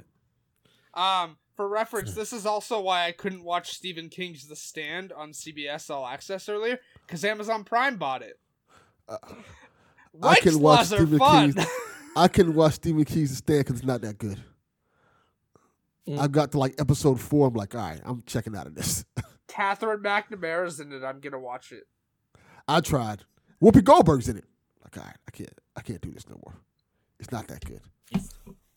Um, for reference, this is also why I couldn't watch Stephen King's The Stand on CBS All Access earlier, because Amazon Prime bought it. Uh, I can watch Stephen fun. King's- I couldn't watch Stephen King's The Stand because it's not that good. Mm. I got to like episode four. I'm like, all right, I'm checking out of this. Catherine McNamara's in it. I'm gonna watch it. I tried. Whoopi Goldberg's in it. Like, all right, I can't, I can't do this no more. It's not that good.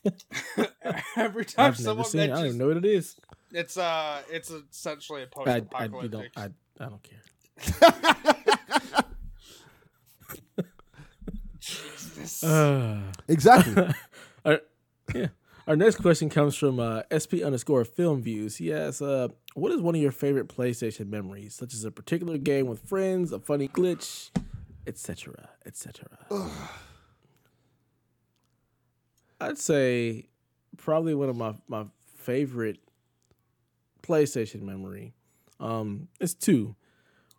Every time I've someone mentions, it. I don't even know what it is. It's uh, it's essentially a post-apocalyptic. I, I, I, I don't care. Jesus. Uh. Exactly. our, yeah. Our next question comes from uh, SP underscore film views. He asks, uh, "What is one of your favorite PlayStation memories, such as a particular game with friends, a funny glitch, etc., etc." I'd say probably one of my my favorite PlayStation memory. Um, it's two.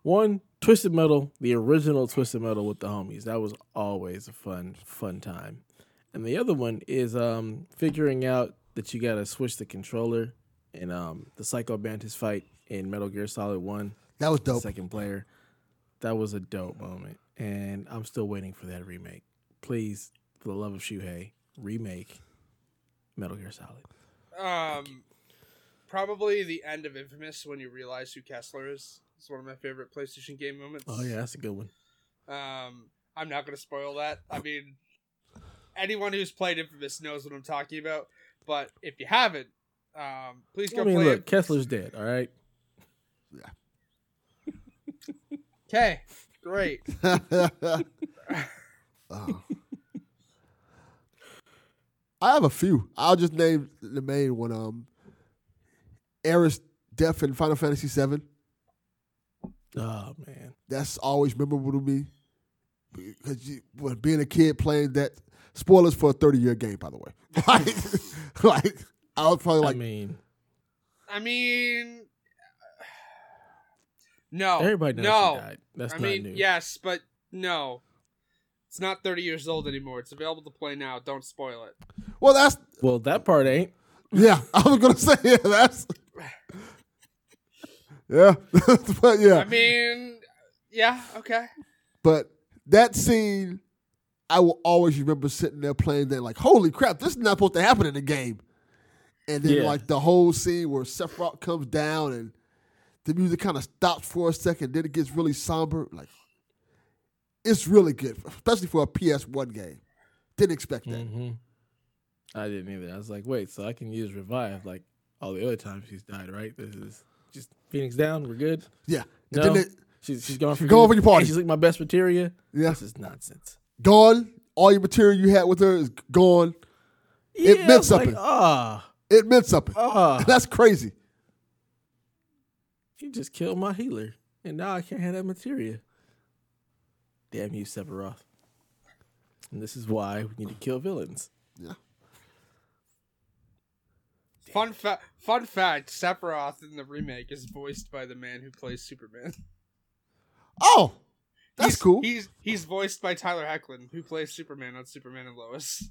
One, Twisted Metal, the original Twisted Metal with the homies. That was always a fun, fun time. And the other one is um figuring out that you gotta switch the controller in um the Psycho Mantis fight in Metal Gear Solid One, that was dope. second player. That was a dope moment. And I'm still waiting for that remake. Please, for the love of Shuhei, remake Metal Gear Solid. Um, probably the end of Infamous when you realize who Kessler is. It's one of my favorite PlayStation game moments. Oh yeah, that's a good one. Um, I'm not gonna spoil that. I mean, anyone who's played Infamous knows what I'm talking about. But if you haven't, um, please go I mean, play look, it. Kessler's dead. All right. Okay, great. Oh. I have a few. I'll just name the main one. Um, Aerith's death in Final Fantasy VII. Oh man. That's always memorable to me because you, when being a kid playing that. Spoilers for a thirty-year game, by the way. like, like I was probably like, I mean, I mean, no, everybody knows no. she died. That's I not mean, new. yes, but no. It's not 30 years old anymore. It's available to play now. Don't spoil it. well, that's Well, that part ain't. yeah. I was gonna say yeah. That's yeah, but yeah. I mean, yeah, okay. But that scene, I will always remember sitting there playing that, like, holy crap, this is not supposed to happen in the game. And then, Yeah. like, the whole scene where Sephiroth comes down and the music kind of stops for a second, then it gets really somber. Like, it's really good, especially for a PS1 game. Didn't expect that. hmm I didn't either. I was like, wait, so I can use revive like all the other times she's died, right? This is just Phoenix down. We're good. Yeah. And No, then it, she's she's gone for Go good. over your party. She's like my best materia. yeah, This is nonsense. gone. All your material you had with her is gone. It Yeah, I meant was like, something. Ah, It meant something. ah. That's crazy. You just killed my healer, and now I can't have that materia. Damn you, Sephiroth. And this is why we need to kill villains. Yeah. Fun fact. Fun fact: Sephiroth in the remake is voiced by the man who plays Superman. Oh, that's He's- cool. He's he's voiced by Tyler Hoechlin, who plays Superman on Superman and Lois.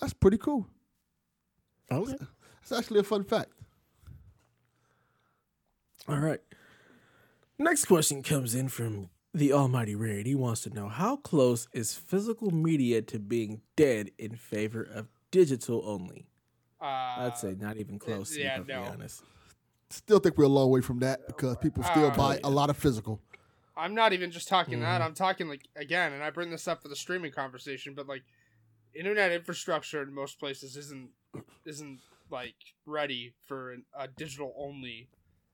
That's pretty cool. Oh, okay. That's actually a fun fact. All right. Next question comes in from the Almighty Rarity wants to know how close is physical media to being dead in favor of digital only? Uh, I'd say not even close. yeah, to be no. perfectly honest. Still think we're a long way from that because people still Uh, buy a lot of physical. I'm not even just talking Mm-hmm. that. I'm talking like again, and I bring this up for the streaming conversation, but like internet infrastructure in most places isn't isn't like ready for an, a digital only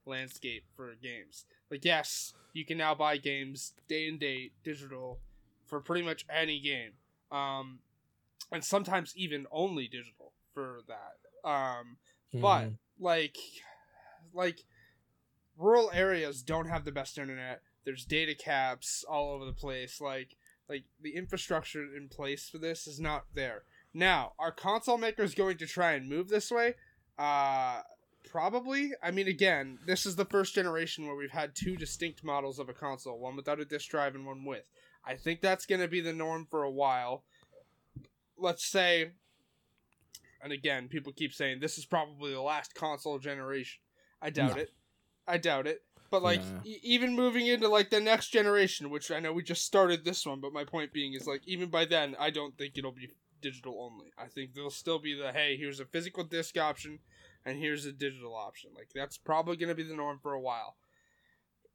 landscape for games. Like yes, you can now buy games day and date digital for pretty much any game. Um and sometimes even only digital for that. Um but Mhm. like like rural areas don't have the best internet there's data caps all over the place like like the infrastructure in place for this is not there now are console makers going to try and move this way uh probably i mean again this is the first generation where we've had two distinct models of a console one without a disk drive and one with i think that's going to be the norm for a while let's say and again, people keep saying this is probably the last console generation. I doubt No. it. I doubt it. But like Nah. e- even moving into like the next generation, which I know we just started this one, but my point being is like even by then, I don't think it'll be digital only. I think there'll still be the hey, here's a physical disc option and here's a digital option. Like that's probably going to be the norm for a while.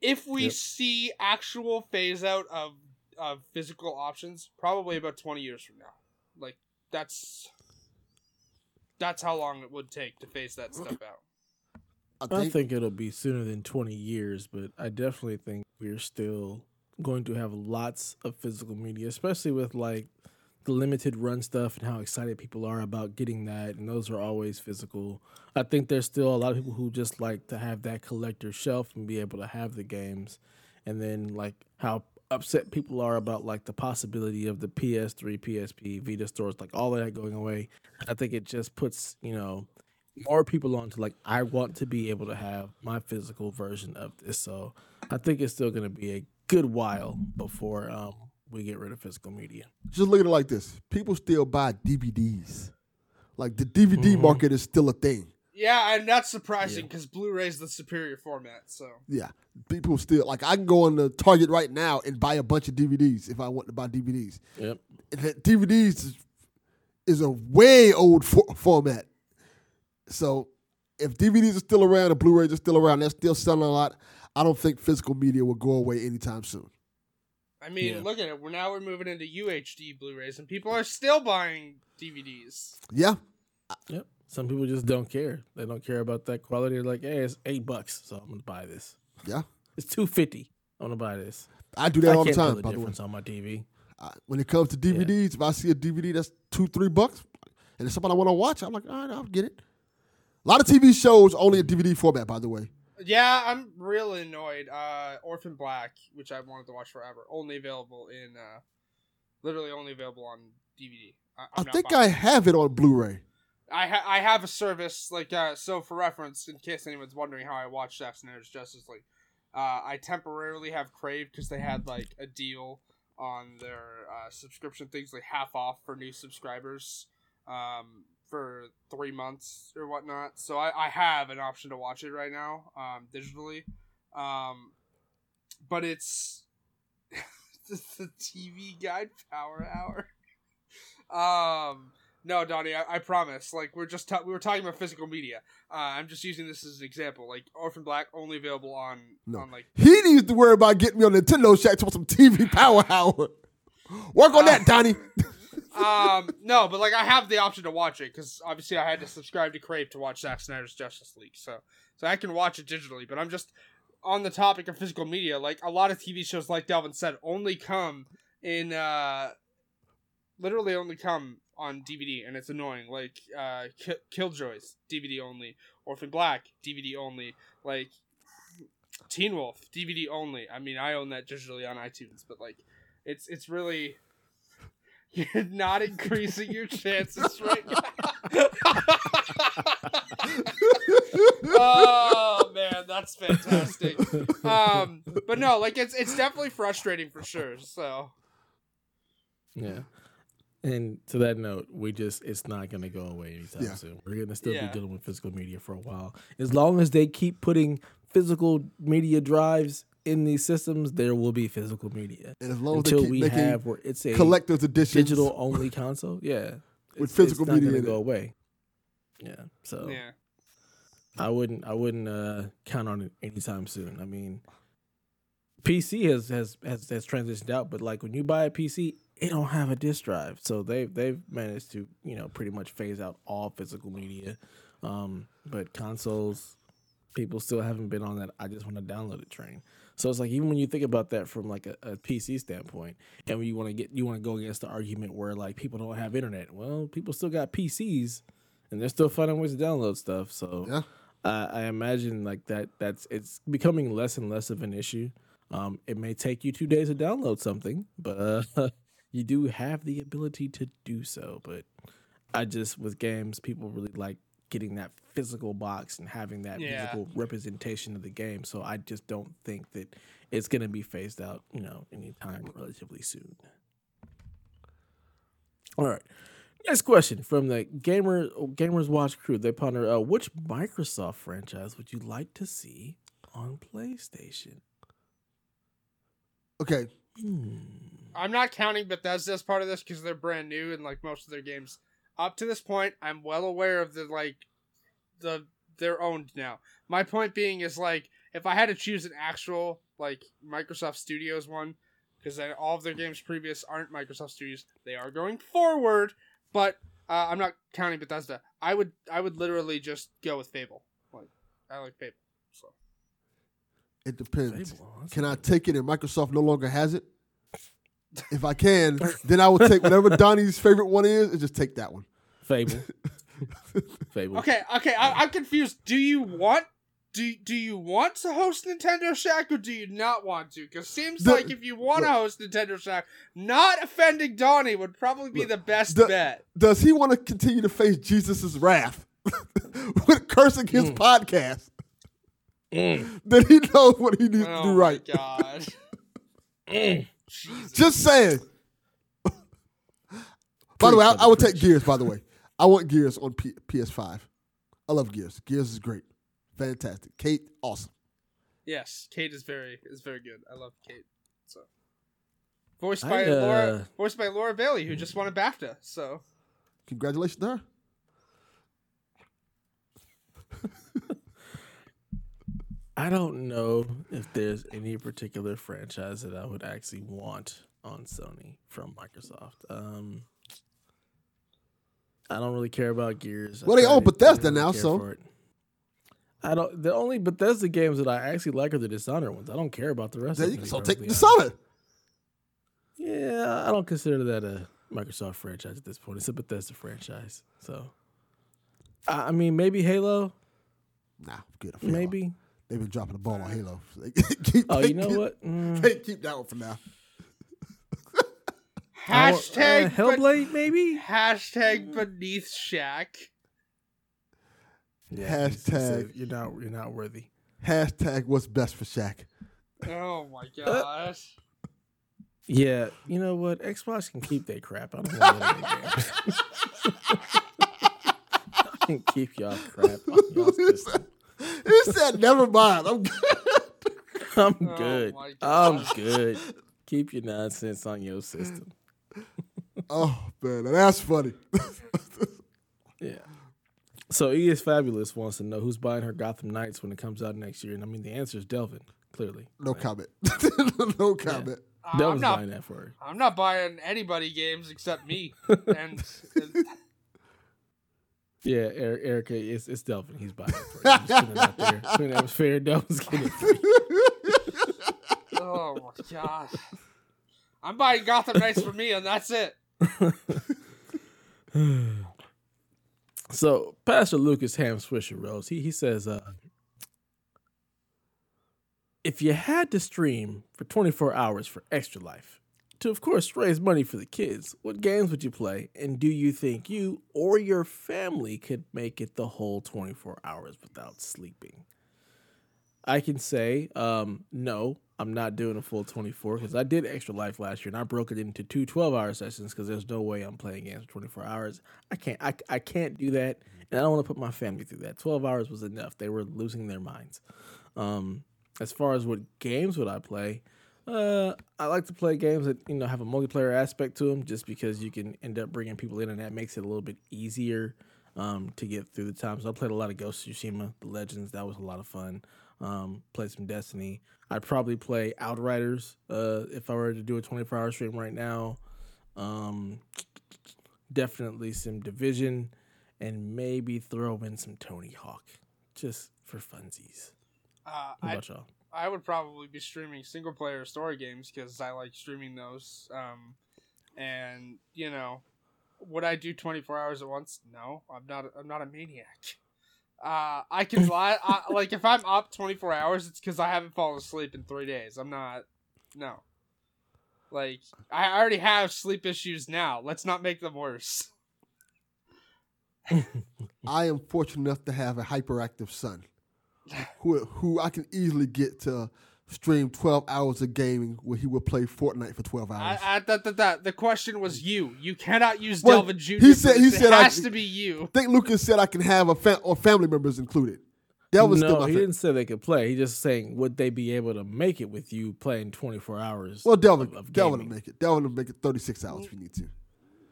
If we Yep. see actual phase out of of physical options, probably about 20 years from now. Like that's that's how long it would take to phase that stuff out. I I think, think it'll be sooner than 20 years, but I definitely think we're still going to have lots of physical media, especially with like the limited run stuff and how excited people are about getting that. And those are always physical. I think there's still a lot of people who just like to have that collector shelf and be able to have the games. And then like how upset people are about like the possibility of the PS3, PSP, Vita stores, like all of that going away. I think it just puts, you know, more people on to like I want to be able to have my physical version of this. So I think it's still going to be a good while before um, we get rid of physical media. Just look at it like this: people still buy DVDs. Like the DVD Mhm. market is still a thing. Yeah, and that's surprising because Blu-ray's the superior format. So Yeah, people still like I can go on the Target right now and buy a bunch of DVDs if I want to buy DVDs. Yep. And that DVDs is, is a way old for- format. So if DVDs are still around and Blu-rays are still around, they're still selling a lot. I don't think physical media will go away anytime soon. I mean, Yeah. look at it. We're now we're moving into UHD Blu-rays, and people are still buying DVDs. Yeah, Yep. Some people just don't care. They don't care about that quality. They're like, hey, it's eight bucks, so I'm gonna buy this. yeah, It's two fifty. I'm gonna buy this. I do that I all the can't tell time. the By the way, difference on my TV. I, when it comes to DVDs, if I see a DVD that's two, three bucks, and it's something I want to watch, I'm like, all right, I'll get it. A lot of TV shows only in DVD format, by the way. Yeah, I'm real annoyed. Uh, Orphan Black, which I wanted to watch forever, only available in, uh, literally only available on DVD. I, I think I have it on Blu-ray. I ha- I have a service like uh so for reference in case anyone's wondering how I watch Zack Snyder's Justice League, uh I temporarily have Crave because they had like a deal on their uh, subscription things like half off for new subscribers, um for three months or whatnot. So I I have an option to watch it right now um digitally, um but it's the TV Guide Power Hour. Um. No, Donnie, I, I promise. Like we're just ta- we were talking about physical media. Uh, I'm just using this as an example. Like Orphan Black only available on No. on like He needs to worry about getting me on Nintendo Shack to watch some TV Power Hour. Work on that, Donnie. um no, but like I have the option to watch it because obviously I had to subscribe to Crave to watch Zack Snyder's Justice League. So so I can watch it digitally. But I'm just on the topic of physical media. Like a lot of TV shows, like Delvin said, only come in uh literally only come on DVD, and it's annoying. Like uh Ki- Killjoys DVD only, Orphan Black DVD only, like Teen Wolf DVD only. I mean, I own that digitally on iTunes, but like it's it's really you're not increasing your chances right now. oh man, that's fantastic. Um, but no, like it's it's definitely frustrating for sure. So Yeah. And to that note, we just it's not gonna go away anytime Yeah. soon. We're gonna still Yeah. be dealing with physical media for a while. As long as they keep putting physical media drives in these systems, there will be physical media. And as long as Until they keep we making have where it's a collector's edition, digital only console, yeah. With it's- physical it's not media gonna go away. Yeah. So yeah, I wouldn't I wouldn't uh, count on it anytime soon. I mean, PC has, has has has transitioned out, but like when you buy a PC, it don't have a disk drive, so they they've managed to you know pretty much phase out all physical media. Um, but consoles, people still haven't been on that. I just want to download it train. So it's like even when you think about that from like a, a PC standpoint, and when you want to get you want to go against the argument where like people don't have internet. Well, people still got PCs, and they're still finding ways to download stuff. So Yeah. uh, I imagine like that. That's it's becoming less and less of an issue. Um, it may take you two days to download something, but uh, you do have the ability to do so. But I just with games, people really like getting that physical box and having that Yeah. physical representation of the game. So I just don't think that it's gonna be phased out, you know, anytime relatively soon. All right. Next question from the gamer gamers watch crew. They ponder, uh, which Microsoft franchise would you like to see on PlayStation? okay, Hmm. I'm not counting Bethesda as part of this because they're brand new and like most of their games up to this point, I'm well aware of the like the they're owned now. My point being is like if I had to choose an actual like Microsoft Studios one, because all of their games previous aren't Microsoft Studios, they are going forward. But uh, I'm not counting Bethesda. I would I would literally just go with Fable. Like I like Fable. So It depends. Fable, Can I take it and Microsoft no longer has it? If I can, then I will take whatever Donnie's favorite one is and just take that one. Fable. Fable. Okay, okay, I, I'm confused. Do you want do do you want to host Nintendo Shack or do you not want to? Because seems The- like if you want to host Nintendo Shack, not offending Donnie would probably be Look, the best the- bet. Does he want to continue to face Jesus' wrath with cursing his Mm. podcast? Mm. Then he knows what he needs to Oh do my right. god. Mm. Jesus. Just saying. by the way, I, I would take Gears. By the way, I want Gears on P- PS5. I love Gears. Gears is great, fantastic. Kate, awesome. Yes, Kate is very is very good. I love Kate. So voiced I, by Laura uh, voiced by Laura Bailey, who just won a BAFTA. So Congratulations to her. I don't know if there's any particular franchise that I would actually want on Sony from Microsoft. Um, I don't really care about Gears. I Well, they own Bethesda now, so- I don't. The only Bethesda games that I actually like are the Dishonored ones. I don't care about the rest There of them. So take perfectly the honest. Summit. Yeah, I don't consider that a Microsoft franchise at this point. It's a Bethesda franchise. So, I mean, maybe Halo. Nah, I'm good. Maybe. They've been dropping the ball on Halo. keep, Oh, you know keep- what? Mm. They keep that one for now. Hashtag uh, ben- Hellblade, maybe. hashtag beneath Shack. Yeah, it's- it's a- Hashtag- you're not you're not worthy. Hashtag what's best for Shaq. Oh my Uh, gosh. Yeah, you know what? Xbox can keep that crap. I don't want that games. I can keep y'all crap. On y'all's he, said, never mind. I'm good. I'm Oh good. my I'm good. Keep your nonsense on your system. Oh, man. That's funny. Yeah. So ES Fabulous wants to know who's buying her Gotham Knights when it comes out next year, and I mean the answer is Delvin. Clearly, No comment. no comment. Uh, I'm Delvin's not buying that for her. I'm not buying anybody games except me. and, and Yeah, Eric, Erica, it's, it's Delvin. He's buying it for her. I'm just putting it out there. Putting that was fair. Delvin's getting it free. oh my gosh. I'm buying Gotham Knights for me and that's it. So Pastor Lucas Ham Swisher Rose, he he says, uh, if you had to stream for 24 hours for Extra Life, to of course raise money for the kids, what games would you play? And do you think you or your family could make it the whole 24 hours without sleeping? I can say, um, no, I'm not doing a full 24 because I did Extra Life last year and I broke it into two 12 hour sessions because there's no way I'm playing games for 24 hours. I can't, I, I can't do that. And I don't want to put my family through that. 12 hours was enough. They were losing their minds. Um, as far as what games would I play, uh, I like to play games that you know have a multiplayer aspect to them, just because you can end up bringing people in, and that makes it a little bit easier um, to get through the times. So I played a lot of Ghost of Tsushima, The Legends. That was a lot of fun. Um, played some Destiny. I'd probably play Outriders uh, if I were to do a 24 hour stream right now. Um, definitely some Division, and maybe throw in some Tony Hawk, just for funsies. Uh, I, y'all? I would probably be streaming single player story games because I like streaming those. Um, and you know, would I do twenty four hours at once? No, I'm not. I'm not a maniac. Uh, I can lie. I, like if I'm up twenty four hours, it's because I haven't fallen asleep in three days. I'm not. No. Like I already have sleep issues now. Let's not make them worse. I am fortunate enough to have a hyperactive son who who I can easily get to stream 12 hours of gaming where he will play Fortnite for 12 hours. I, that, that, that, the question was you. You cannot use Well, Delvin Jr. he said- he this. said it I- has to be you. I think Lucas said I can have a fa- or family members included. That was still no, my he fa- didn't say they could play. He just saying would they be able to make it with you playing 24 hours? Well, Delvin, of- of Delvin will make it. Delvin will make it 36 hours if you need to.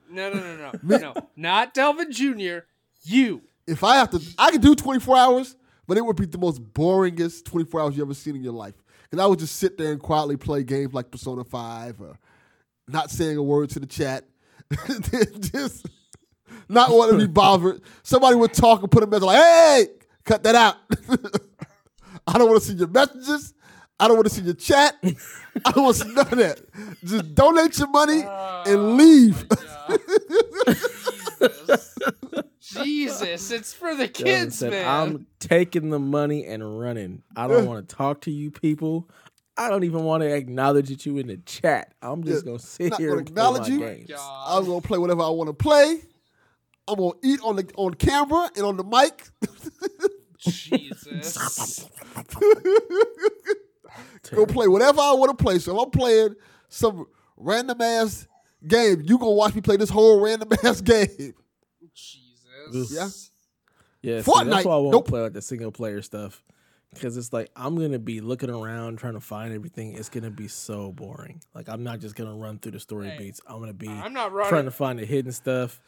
No, no, no, no, no. Not Delvin Jr. You. If I have to, I could do 24 hours, but it would be the most boringest 24 hours you ever seen in your life. And I would just sit there and quietly play games like Persona 5 or not saying a word to the chat. just not want to be bothered. Somebody would talk and put a message like, hey, cut that out. I don't want to see your messages. I don't want to see your chat. I don't want to see none of that. Just donate your money Oh, and leave. my God. Jesus. Jesus, it's for the kids, said, man. I'm taking the money and running. I don't want to talk to you people. I don't even want to acknowledge that you in the chat. I'm just Yeah, gonna sit here gonna and play my you. games. I'm gonna play whatever I want to play. I'm gonna eat on the on camera and on the mic. Jesus. Go play whatever I want to play. So if I'm playing some random ass game, you gonna watch me play this whole random ass game. Jesus. Yeah. Yeah, see, that's why I won't nope. play like the single player stuff. Because it's like I'm gonna be looking around trying to find everything. It's gonna be so boring. Like I'm not just gonna run through the story Hey, beats. I'm gonna be I'm not trying to find the hidden stuff,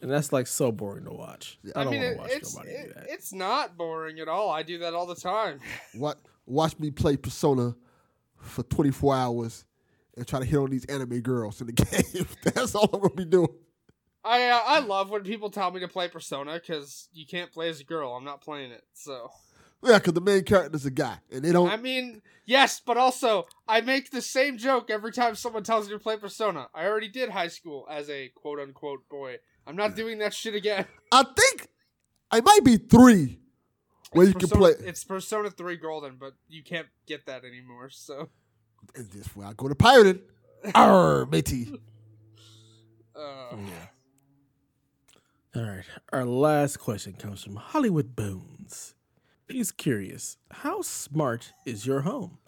and that's like so boring to watch. I I don't mean, want to watch it's nobody it- do that. it's not boring at all. I do that all the time. What watch me play Persona for 24 hours and try to hit on these anime girls in the game. That's all I'm gonna be doing. I uh, I love when people tell me to play Persona because you can't play as a girl. I'm not playing it. So Yeah, because the main character's a guy, and they don't. I mean, yes, but also I make the same joke every time someone tells me to play Persona. I already did high school as a quote unquote boy. I'm not doing that shit again. I think I might be three where It's you can Persona- play. It's Persona 3 Golden, but you can't get that anymore. So, And this where I go to pirated. Arr, matey. uh, Yeah. All right. Our last question comes from Hollywood Bones. He's curious. How smart is your home?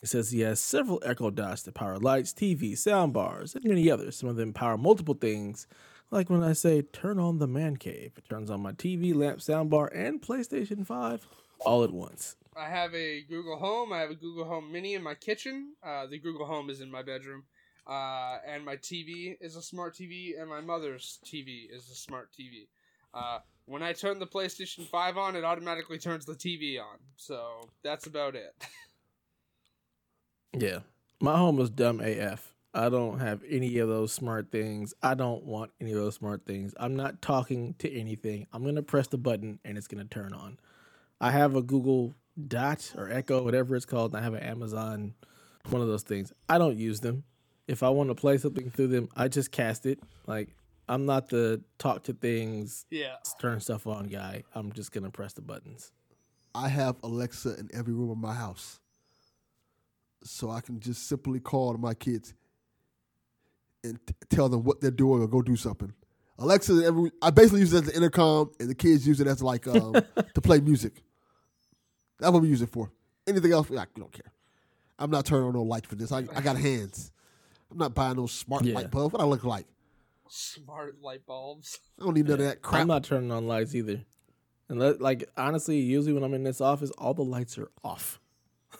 He says he has several Echo Dots that power lights, TV, sound bars, and many others. Some of them power multiple things. Like when I say turn on the man cave, it turns on my TV, lamp, soundbar, and PlayStation 5 all at once. I have a Google Home. I have a Google Home Mini in my kitchen. Uh, the Google Home is in my bedroom. Uh, and my TV is a smart TV, and my mother's TV is a smart TV. Uh, when I turn the PlayStation 5 on, it automatically turns the TV on. So that's about it. Yeah. My home is dumb AF. I don't have any of those smart things. I don't want any of those smart things. I'm not talking to anything. I'm going to press the button and it's going to turn on. I have a Google Dot or Echo, whatever it's called. I have an Amazon, one of those things. I don't use them. If I want to play something through them, I just cast it. Like, I'm not the talk to things, yeah. turn stuff on guy. I'm just going to press the buttons. I have Alexa in every room of my house. So I can just simply call to my kids and t- tell them what they're doing or go do something. Alexa, every, I basically use it as the intercom, and the kids use it as like um, to play music. That's what we use it for. Anything else, I don't care. I'm not turning on no light for this. I, I got hands. I'm not buying those smart Yeah. light bulbs. What I look like? Smart light bulbs. I don't need none of that crap. I'm not turning on lights either. And let, like honestly, usually when I'm in this office, all the lights are off.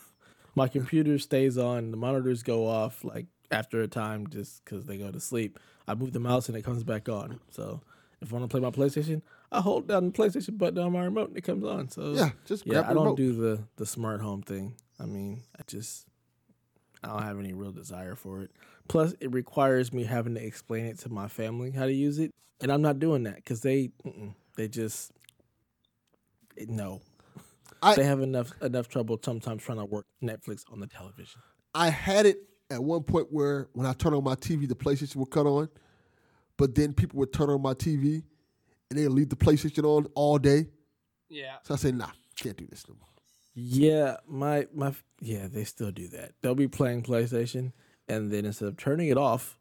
My computer stays on, the monitors go off like after a time just because they go to sleep. I move the mouse and it comes back on. So if I want to play my PlayStation, I hold down the PlayStation button on my remote and it comes on. So yeah, just yeah, grab I don't remote. do the the smart home thing. I mean, I just I don't have any real desire for it. Plus, it requires me having to explain it to my family how to use it, and I'm not doing that because they they just no. I- they have enough enough trouble sometimes trying to work Netflix on the television. I had it at one point where when I turn on my TV, the PlayStation would cut on, but then people would turn on my TV and they'd leave the PlayStation on all day. Yeah. So I say, nah, can't do this no more. Yeah, my my yeah, they still do that. They'll be playing PlayStation, and then instead of turning it off,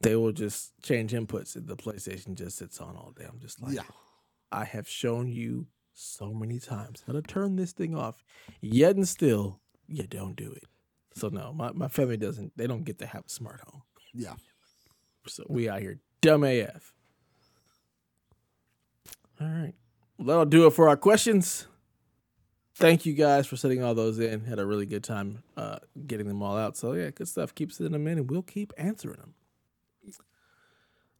they will just change inputs, and the PlayStation just sits on all day. I'm just like, Yeah. I have shown you so many times how to turn this thing off, yet and still you don't do it. So no, my, my family doesn't. They don't get to have a smart home. Yeah. So we out here dumb AF. All right, well, that'll do it for our questions. Thank you guys for sending all those in. Had a really good time uh, getting them all out. So yeah, good stuff. Keep sending them in, and we'll keep answering them.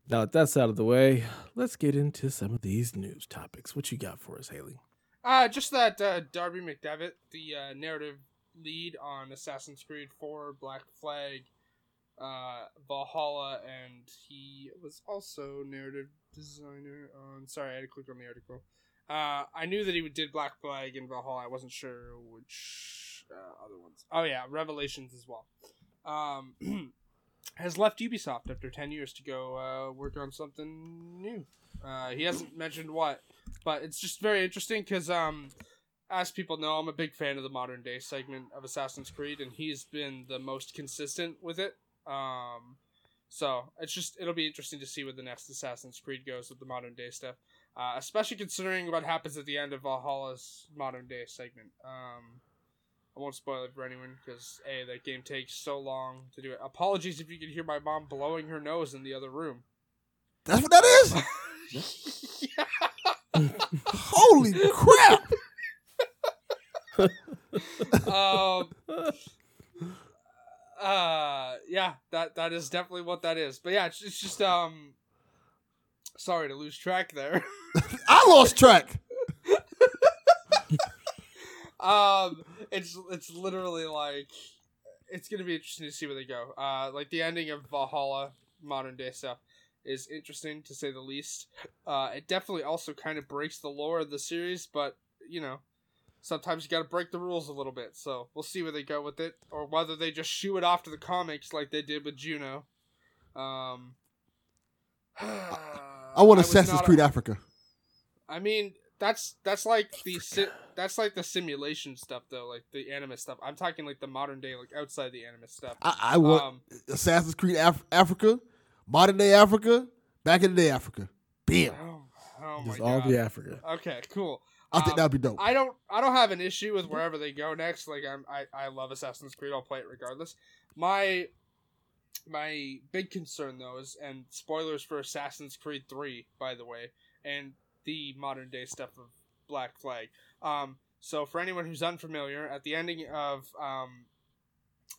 Now that that's out of the way, let's get into some of these news topics. What you got for us, Haley? Uh, just that uh, Darby McDevitt, the uh, narrative lead on Assassin's Creed 4, Black Flag, uh, Valhalla, and he was also narrative designer on. Sorry, I had to click on the article. Uh, I knew that he did Black Flag and Valhalla. I wasn't sure which uh, other ones? Oh yeah, Revelations as well. Um, has left Ubisoft after ten years to go uh, work on something new. Uh, he hasn't mentioned what, but it's just very interesting because, um, as people know, I'm a big fan of the modern day segment of Assassin's Creed, and he's been the most consistent with it. Um, so it's just it'll be interesting to see where the next Assassin's Creed goes with the modern day stuff, uh, especially considering what happens at the end of Valhalla's modern day segment. Um, I won't spoil it for anyone because a that game takes so long to do it. Apologies if you can hear my mom blowing her nose in the other room. That's what that is. Holy crap! um, uh, yeah, that that is definitely what that is. But yeah, it's, it's just um, sorry to lose track there. I lost track. um, it's it's literally like it's gonna be interesting to see where they go. Uh, like the ending of Valhalla, modern day stuff, is interesting to say the least. Uh, it definitely also kind of breaks the lore of the series, but you know, sometimes you got to break the rules a little bit. So we'll see where they go with it, or whether they just shoo it off to the comics like they did with Juno. Um, I want was Assassin's not a- Creed Africa. I mean, that's that's like the si- that's like the simulation stuff though, like the anime stuff. I'm talking like the modern day, like outside the anime stuff. I, I want Um, Assassin's Creed Af- Africa, modern day Africa, back in the day Africa. Bam. oh, oh my Just all god. the Africa. Okay, cool. I think Um, that'd be dope. I don't I don't have an issue with wherever they go next. Like I'm I, I love Assassin's Creed. I'll play it regardless. My my big concern though is and spoilers for Assassin's Creed 3 by the way and the modern day stuff of Black Flag. Um so for anyone who's unfamiliar at the ending of um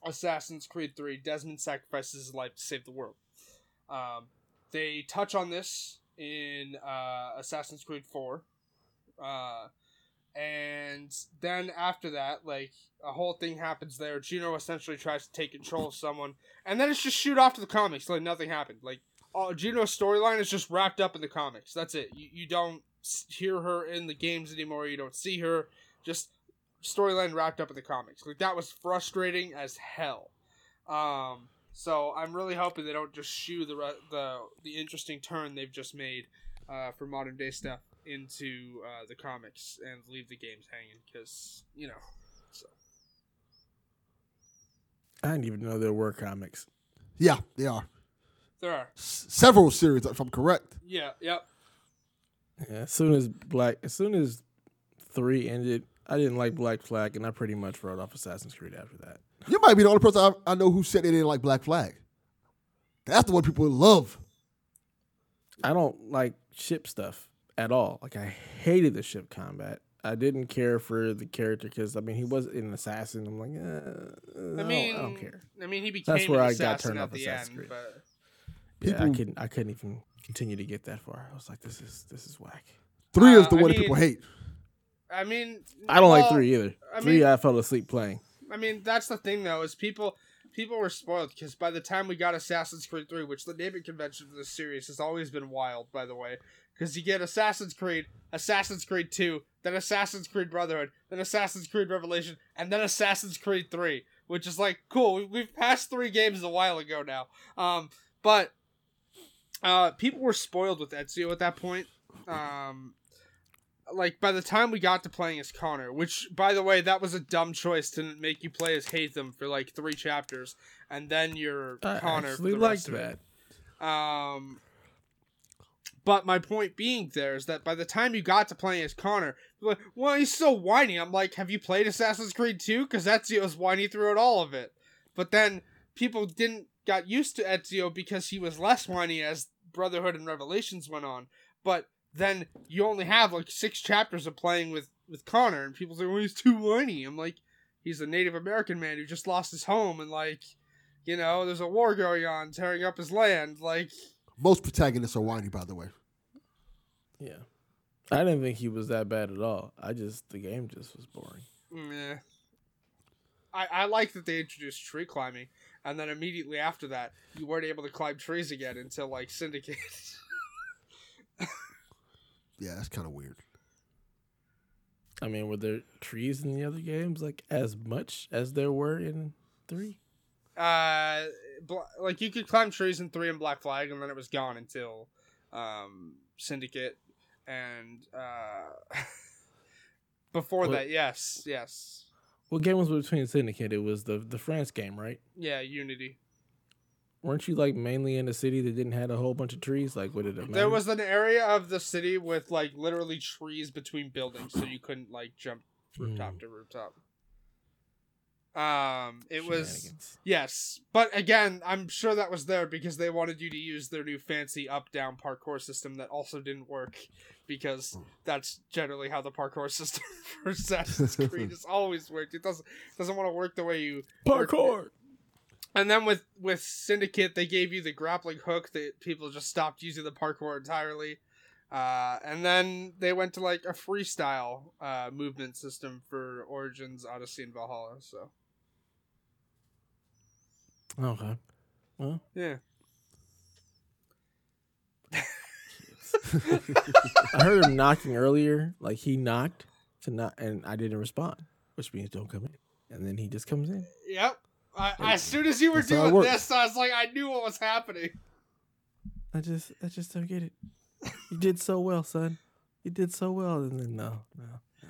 Assassin's Creed 3 Desmond sacrifices his life to save the world. Um they touch on this in uh, Assassin's Creed 4 uh, and then after that, like a whole thing happens there. Juno essentially tries to take control of someone, and then it's just shoot off to the comics like nothing happened. Like uh, Juno's storyline is just wrapped up in the comics. That's it. You you don't hear her in the games anymore. You don't see her. Just storyline wrapped up in the comics. Like that was frustrating as hell. Um, so I'm really hoping they don't just shoe the re- the the interesting turn they've just made uh, for modern day stuff into uh, the comics and leave the games hanging because you know. So I didn't even know there were comics. yeah, they are. there are. S- several series, if I'm correct. Yeah. Yep. Yeah, as soon as Black, as soon as three ended, I didn't like Black Flag, and I pretty much wrote off Assassin's Creed after that. You might be the only person I, I know who said they didn't like Black Flag. That's the one people love. I don't like ship stuff at all. Like I hated the ship combat. I didn't care for the character because I mean he was an assassin. I'm like, uh, I I mean, I don't care. I mean, he became That's where an I got turned off the Assassin's end, Creed. but Yeah, I couldn't. I couldn't even continue to get that far. I was like, this is this is whack. Three is Uh, the I one that mean- people hate. I mean, I don't like three either. I three, mean- I fell asleep playing. I mean, that's the thing though, is people people were spoiled because by the time we got Assassin's Creed 3, which the naming convention for this series has always been wild, by the way, because you get Assassin's Creed, Assassin's Creed 2, then Assassin's Creed Brotherhood, then Assassin's Creed Revelation, and then Assassin's Creed 3, which is like cool. We, we've passed three games a while ago now, um, but uh, people were spoiled with Ezio at that point. Um, like by the time we got to playing as Connor, which by the way, that was a dumb choice to make you play as Haytham for like three chapters, and then you're I Connor. actually for the liked rest of it. that. Um, but my point being there is that by the time you got to playing as Connor, like, well, he's so whiny. I'm like, have you played Assassin's Creed 2? Because Ezio's whiny throughout all of it. But then people didn't got used to Ezio because he was less whiny as Brotherhood and Revelations went on. But then you only have like six chapters of playing with with Connor, and people say, well, he's too whiny. I'm like, he's a Native American man who just lost his home, and like, you know, there's a war going on, tearing up his land. Like, Most protagonists are whiny, by the way. Yeah, I didn't think he was that bad at all. I just the game just was boring. Yeah. I, I like that they introduced tree climbing, and then immediately after that, you weren't able to climb trees again until like Syndicate. Yeah, that's kind of weird. I mean, were there trees in the other games like as much as there were in three? Uh, bl- like you could climb trees in three and Black Flag, and then it was gone until um, Syndicate, and uh, before What- that, yes, yes, What game was between Syndicate? It was the the France game, right? yeah, Unity. Weren't you like mainly in a city that didn't have a whole bunch of trees? Like, what did it matter? There was an area of the city with like literally trees between buildings, so you couldn't like jump rooftop Mm. to rooftop. Um, it was yes, but again, I'm sure that was there because they wanted you to use their new fancy up-down parkour system that also didn't work because that's generally how the parkour system for Assassin's Creed has always worked. It doesn't doesn't want to work the way you parkour. and then with with Syndicate, they gave you the grappling hook that people just stopped using the parkour entirely. Uh, and then they went to like a freestyle uh, movement system for Origins, Odyssey, and Valhalla. So Okay. Well, yeah, I heard him knocking earlier. Like he knocked to not, and I didn't respond, which means don't come in. And then he just comes in. yep. I, as soon as you were doing this, I was like, I knew what was happening. I just, I just don't get it. You did so well, son. You did so well, and then no, no.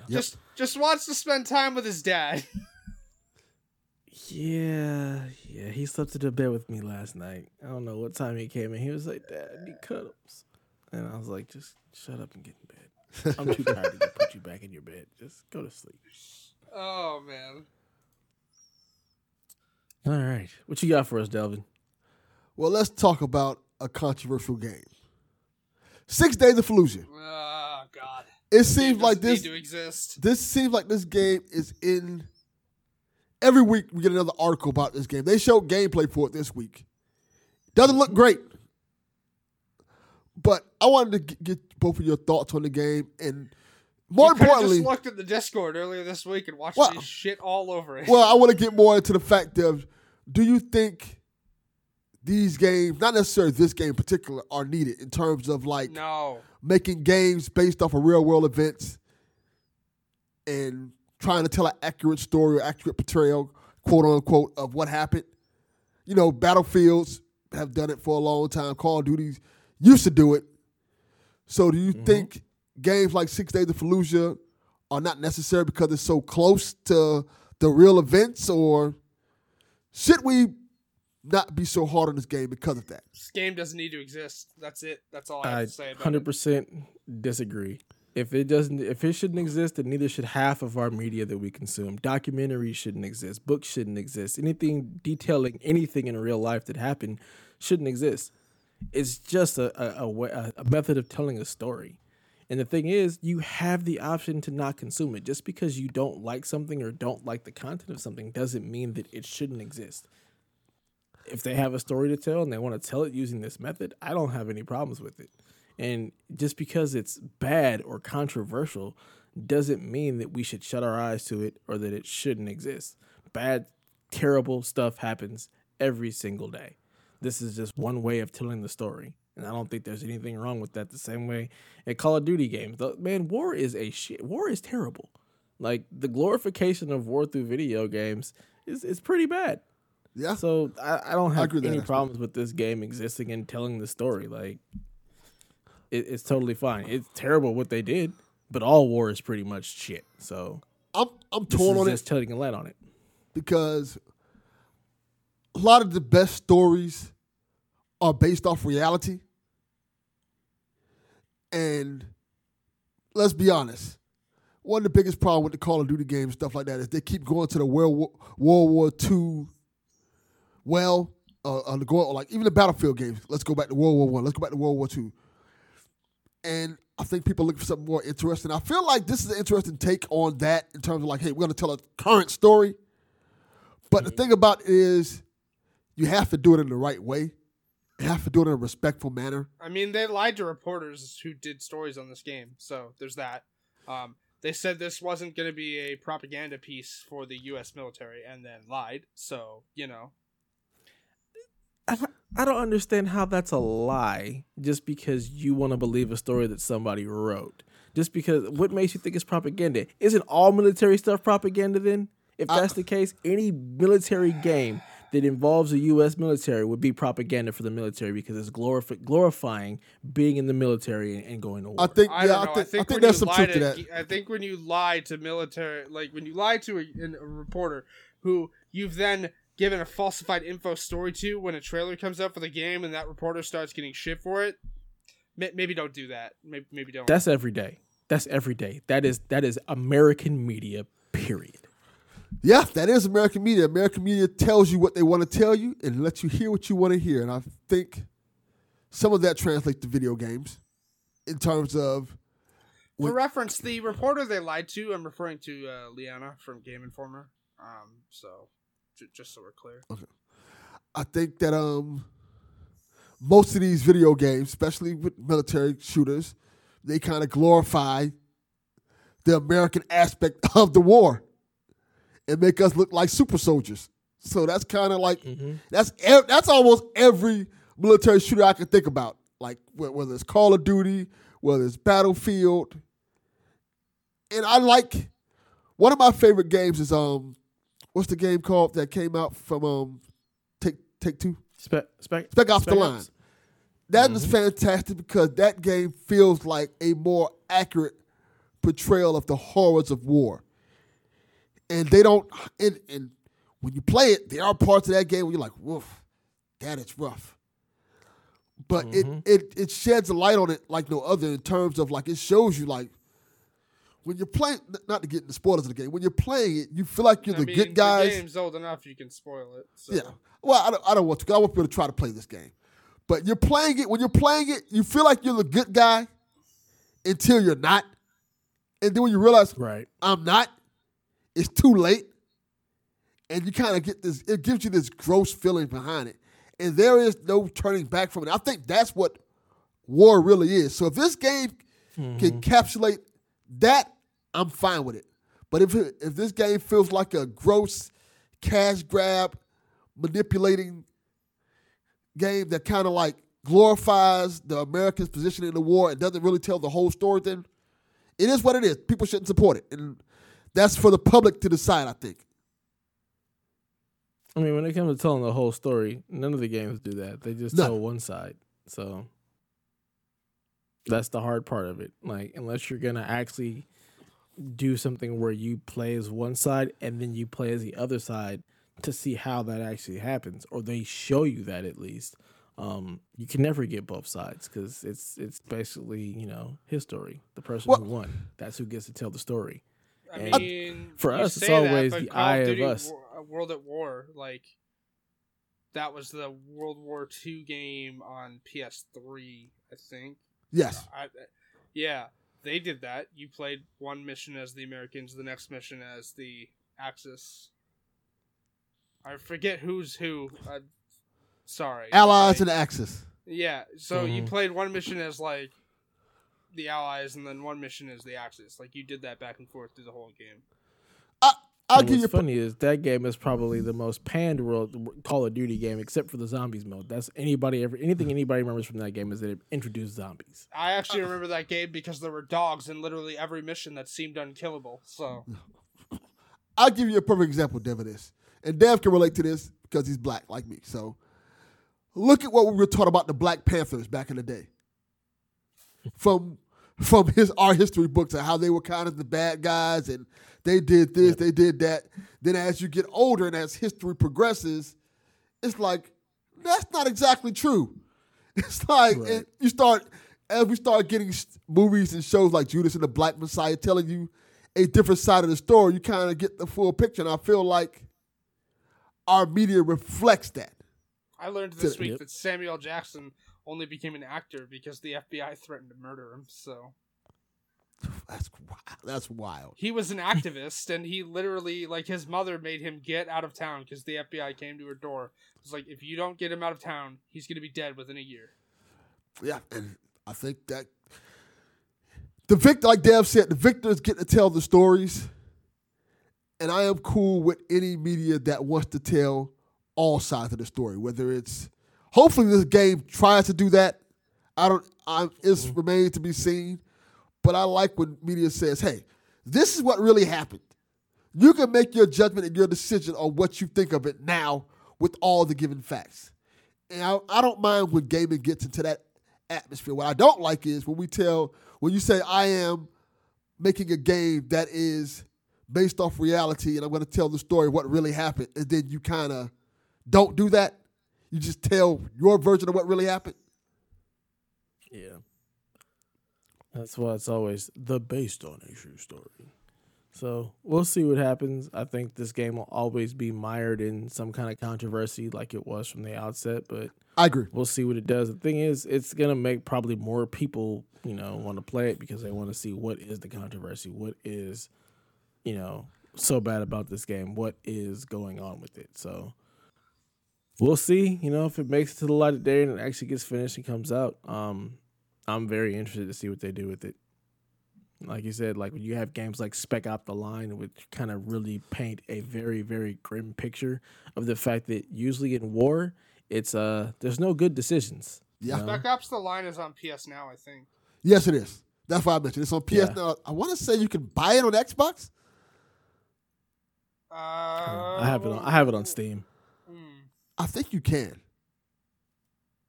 Yep. Just just wants to spend time with his dad. Yeah, yeah. He slept in the bed with me last night. I don't know what time he came in. He was like, "Dad, I need cuddles," and I was like, "Just shut up and get in bed. I'm too tired to put you back in your bed. Just go to sleep." oh man. All right, what you got for us, Delvin? Well, let's talk about a controversial game. Six Days of Fallujah. Oh god. It seems like this. need to exist. This seems like this game is in. Every week we get another article about this game. They showed gameplay for it this week. Doesn't look great, but I wanted to get both of your thoughts on the game, and more you importantly, just looked at the Discord earlier this week and watched Well- shit all over it. well, I want to get more into the fact of, do you think these games, not necessarily this game in particular, are needed in terms of like no. making games based off of real world events and trying to tell an accurate story or accurate portrayal, quote unquote, of what happened. You know, Battlefields have done it for a long time. Call of Duty used to do it. So, do you mm-hmm. think games like Six Days of Fallujah are not necessary because it's so close to the real events, or should we not be so hard on this game because of that? This game doesn't need to exist. That's it. That's all I have I to say Hundred percent disagree. If it doesn't, if it shouldn't exist, then neither should half of our media that we consume. Documentaries shouldn't exist. Books shouldn't exist. Anything detailing anything in real life that happened shouldn't exist. It's just a a, a, a a method of telling a story. And the thing is, you have the option to not consume it. Just because you don't like something or don't like the content of something doesn't mean that it shouldn't exist. If they have a story to tell and they want to tell it using this method, I don't have any problems with it. And just because it's bad or controversial doesn't mean that we should shut our eyes to it or that it shouldn't exist. Bad, terrible stuff happens every single day. This is just one way of telling the story. And I don't think there's anything wrong with that. The same way at Call of Duty games, man, war is a shit. War is terrible. Like the glorification of war through video games is is pretty bad. Yeah. So I, I don't I have that any problems with this game existing and telling the story. Like it, it's totally fine. It's terrible what they did, but all war is pretty much shit. So I'm I'm torn on it. telling a light on it. because a lot of the best stories are based off reality. And let's be honest, one of the biggest problem with the Call of Duty games, stuff like that, is they keep going to the World War, World War II well, uh, uh, go, like even the Battlefield games. Let's go back to World War One. Let's go back to World War Two. And I think people look for something more interesting. I feel like this is an interesting take on that in terms of like, hey, we're going to tell a current story. But the thing about it is, you have to do it in the right way. You have to do it in a respectful manner. I mean, they lied to reporters who did stories on this game, so there's that. Um, they said this wasn't going to be a propaganda piece for the U.S. military, and then lied. So you know, I don't- understand how that's a lie just because you want to believe a story that somebody wrote. Just because, what makes you think it's propaganda? Isn't all military stuff propaganda? Then, if that's the case, any military game that involves the U.S. military would be propaganda for the military because it's glorif- glorifying being in the military and, and going to war. I think I yeah, don't. I think, I think, when there's some truth to that. I think when you lie to military, like when you lie to a, a reporter who you've then given a falsified info story to when a trailer comes out for the game and that reporter starts getting shit for it, may- maybe don't do that. Maybe, maybe don't. That's every day. That's every day. That is that is American media. Period. Yeah, that is American media. American media tells you what they want to tell you and lets you hear what you want to hear. And I think some of that translates to video games in terms of For reference, the reporter they lied to, I'm referring to uh, Liana from Game Informer. Um, so j- just so we're clear. Okay. I think that um most of these video games, especially with military shooters, they kind of glorify the American aspect of the war and make us look like super soldiers. So that's kind of like that's ev- that's almost every military shooter I can think about. Like whether it's Call of Duty, whether it's Battlefield, and I like one of my favorite games is um what's the game called that came out from um Take Take Two Spec spec Spec Ops the Line. That is fantastic because that game feels like a more accurate portrayal of the horrors of war. And they don't and, and when you play it, there are parts of that game where you're like, woof, that is rough. But it, it it sheds a light on it like no other in terms of like it shows you like when you're playing not to get into spoilers of the game, when you're playing it, you feel like you're I the mean, good guys. The game's old enough, you can spoil it. So. Yeah. Well, I don't, I don't want to. 'cause I want people to try to play this game. But you're playing it. When you're playing it, you feel like you're the good guy until you're not. And then when you realize, Right. I'm not, it's too late. And you kind of get this, it gives you this gross feeling behind it. And there is no turning back from it. I think that's what war really is. So if this game can mm-hmm. encapsulate that, I'm fine with it. But if it, if this game feels like a gross cash grab, manipulating game that kind of like glorifies the Americans' position in the war and doesn't really tell the whole story, then it is what it is. People shouldn't support it, and that's for the public to decide. I think. I mean, when it comes to telling the whole story, none of the games do that. They just None. tell one side. So that's the hard part of it. Like, unless you're gonna actually do something where you play as one side and then you play as the other side to see how that actually happens, or they show you that at least. Um, you can never get both sides because it's it's basically you know his story. The person Well- who won, that's who gets to tell the story. I And mean, for us, it's say that, always the Call eye of of us. War- uh, World at War, like that was the World War II game on PS3, I think. Yes. I, yeah, they did that. You played one mission as the Americans, the next mission as the Axis. I forget who's who. Uh, sorry, Allies I- and Axis. yeah, so you Mhm. played one mission as like the Allies, and then one mission as the Axis. Like you did that back and forth through the whole game. I, I'll And give you. funny is that game is probably the most panned world Call of Duty game, except for the zombies mode. That's anybody ever anything anybody remembers from that game is that it introduced zombies. I actually remember that game because there were dogs in literally every mission that seemed unkillable. So I'll give you a perfect example, Dev, of this. And Dev can relate to this because he's black like me. So look at what we were taught about the Black Panthers back in the day. From from his art history books and how they were kind of the bad guys and they did this, they did that. Then as you get older and as history progresses, it's like that's not exactly true. It's like Right. it, you start as we start getting s- movies and shows like Judas and the Black Messiah telling you a different side of the story, you kind of get the full picture. And I feel like our media reflects that. I learned this Yep. week that Samuel Jackson only became an actor because the FBI threatened to murder him. So That's wild. That's wild. he was an activist, and he literally like his mother made him get out of town because the FBI came to her door. It's like if you don't get him out of town, he's gonna be dead within a year. Yeah, and I think that the victor, like Dev said, the victors get to tell the stories, and I am cool with any media that wants to tell all sides of the story. Whether it's hopefully this game tries to do that. I don't. I'm, it's mm-hmm. remains to be seen, but I like when media says, "Hey, this is what really happened." You can make your judgment and your decision on what you think of it now with all the given facts. And I, I don't mind when gaming gets into that atmosphere. What I don't like is when we tell, when you say, I am making a game that is based off reality and I'm going to tell the story of what really happened, and then you kind of don't do that. You just tell your version of what really happened. Yeah. That's why it's always the based on a true story. So we'll see what happens. I think this game will always be mired in some kind of controversy like it was from the outset, but I agree. we'll see what it does. The thing is, it's gonna make probably more people, you know, want to play it because they want to see what is the controversy, what is, you know, so bad about this game, what is going on with it. So we'll see, you know, if it makes it to the light of day and it actually gets finished and comes out. Um, I'm very interested to see what they do with it. Like you said, like when you have games like Spec Ops the Line, which kind of really paint a very, very grim picture of the fact that usually in war, it's uh, there's no good decisions. you Yeah. know? Spec Ops: The Line is on PS now, I think. Yes, it is. That's why I mentioned it's on PS Yeah. now. I want to say you can buy it on Xbox. Uh, I have it on. I have it on Steam. I think you can.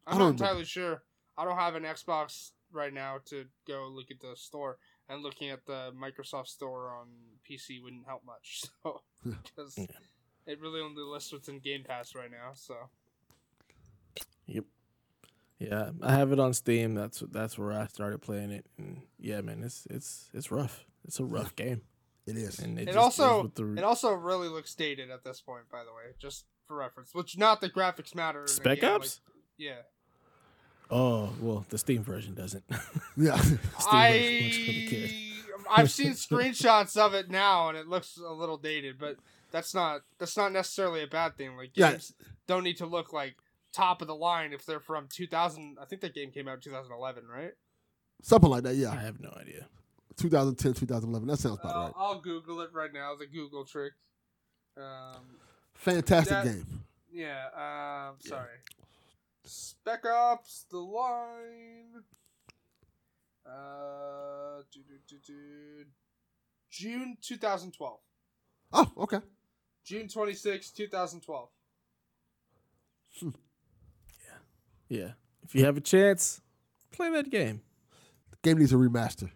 I I'm don't not remember. entirely sure. I don't have an Xbox right now to go look at the store, and looking at the Microsoft Store on PC wouldn't help much. So, because Yeah. it really only lists what's in Game Pass right now. So, Yep. Yeah, I have it on Steam. That's that's where I started playing it, and yeah, man, it's it's it's rough. It's a rough game, It is. and it, it, also goes the it also really looks dated at this point. By the way, just for reference, which not the graphics matter. Spec game, Ops. like- yeah, oh well, the Steam version doesn't. Yeah. Steam version looks really good. I I've seen screenshots of it now, and it looks a little dated, but that's not that's not necessarily a bad thing. Like Yeah. don't need to look like top of the line if they're from 2000. I think that game came out in 2011, right? Something like that. Yeah, I have no idea. 2010, 2011. That sounds about Uh, right. I'll Google it right now. The Google trick. Um, Fantastic that- game. yeah. Um, sorry. Spec Ops: The Line. Uh, do, do, do, do. June 2012. Oh, okay. June 26, 2012. Yeah, Yeah, if you have a chance, play that game. The game needs a remaster.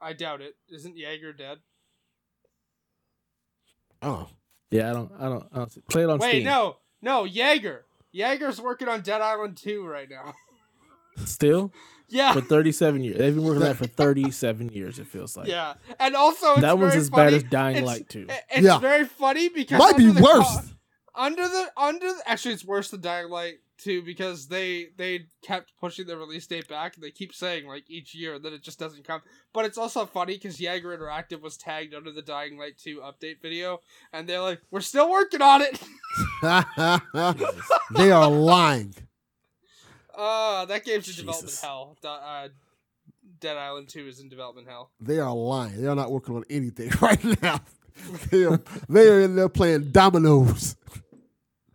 I doubt it. Isn't Yager dead? Oh. Yeah, I don't, I don't, I don't play it on Wait, Steam. no. No, Yager. Yager's working on Dead Island 2 right now. Still yeah. for 37 years. They've been working on that for 37 years. It feels like. yeah. And also, it's that one's very as funny. bad as Dying It's- Light 2. it- It's Yeah. very funny because Might be worse. co- under the under the, actually it's worse than Dying Light 2 because they they kept pushing the release date back and they keep saying like each year that it just doesn't come. But it's also funny because Yager Interactive was tagged under the Dying Light 2 update video and they're like, "We're still working on it." they are lying. Uh, that game's in development Jesus. hell. Uh, Dead Island 2 is in development hell. They are lying. They are not working on anything right now. They are, they are in there playing dominoes.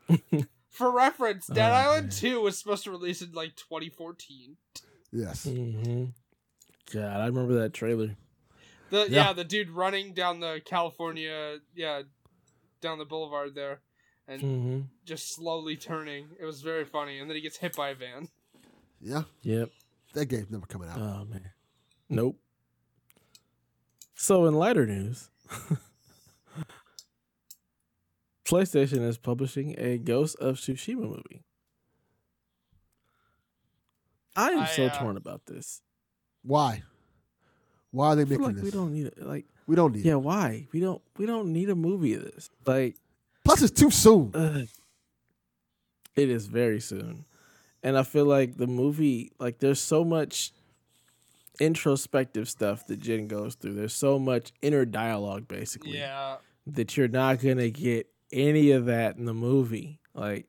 For reference, Dead Oh, Island man. 2 was supposed to release in like 2014. Yes. hmm God, I remember that trailer. The Yeah. yeah. the dude running down the California, yeah, down the boulevard there, and hmm just slowly turning. It was very funny, and then he gets hit by a van. Yeah. Yep. That game's never coming out. Oh man. Nope. So in lighter news, PlayStation is publishing a Ghost of Tsushima movie. I am I, so uh, torn about this. Why? Why are they I feel making like this? we don't need it. Like, We don't need yeah, it. why? We don't. We don't need a movie of this. Like, Plus, it's too soon. Ugh. It is very soon. And I feel like the movie, like, there's so much introspective stuff that Jin goes through. There's so much inner dialogue, basically, Yeah, that you're not going to get any of that in the movie. Like,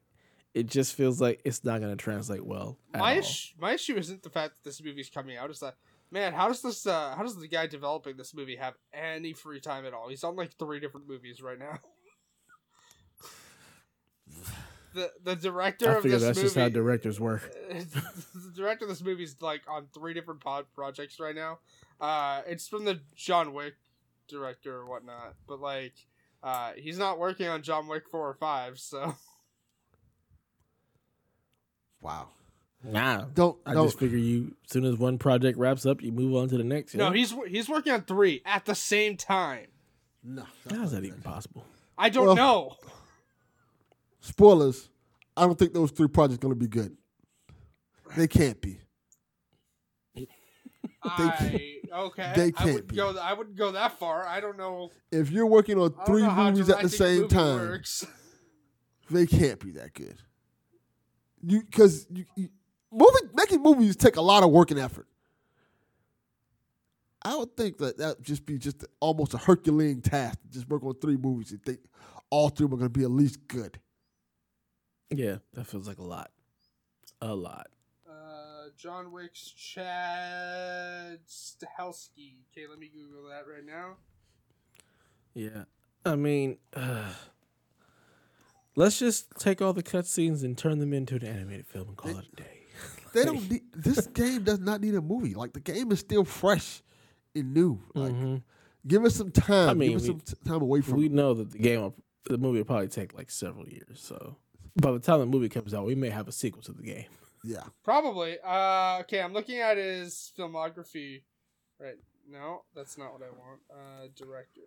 it just feels like it's not going to translate well. My ish- my issue isn't the fact that this movie's coming out. It's that man, how does this? Uh, how does the guy developing this movie have any free time at all? He's on like three different movies right now. the the director I of this that's movie. just how directors work. the director of this movie's like on three different pod projects right now. Uh, it's from the John Wick director or whatnot, but like, uh, he's not working on John Wick four or five. So Wow. Nah. Don't I don't just figure you, as soon as one project wraps up, you move on to the next. no, know? he's he's working on three at the same time. no. How's that even possible? I don't Well- know. Spoilers. I don't think those three projects are going to be good. They can't be. I okay. they I can't would be. go. I wouldn't go that far. I don't know. If you're working on three movies at the same movie time, works. they can't be that good. You because you, you movie making movies take a lot of work and effort. I would think that that would just be just almost a Herculean task to just work on three movies and think all three were going to be at least good. Yeah, that feels like a lot. A lot. John Wick's Chad Stahelski. Okay, let me Google that right now. Yeah. I mean, uh, let's just take all the cutscenes and turn them into an animated film and call it a day. They don't need this game does not need a movie. Like the game is still fresh and new. Like Mhm. give us some time. I mean, give us we- some t- time away from We it. know that the game, will, the movie will probably take like several years. So by the time the movie comes out, we may have a sequel to the game. Yeah. Probably. Uh, okay, I'm looking at his filmography. Right. No, that's not what I want. Uh, director.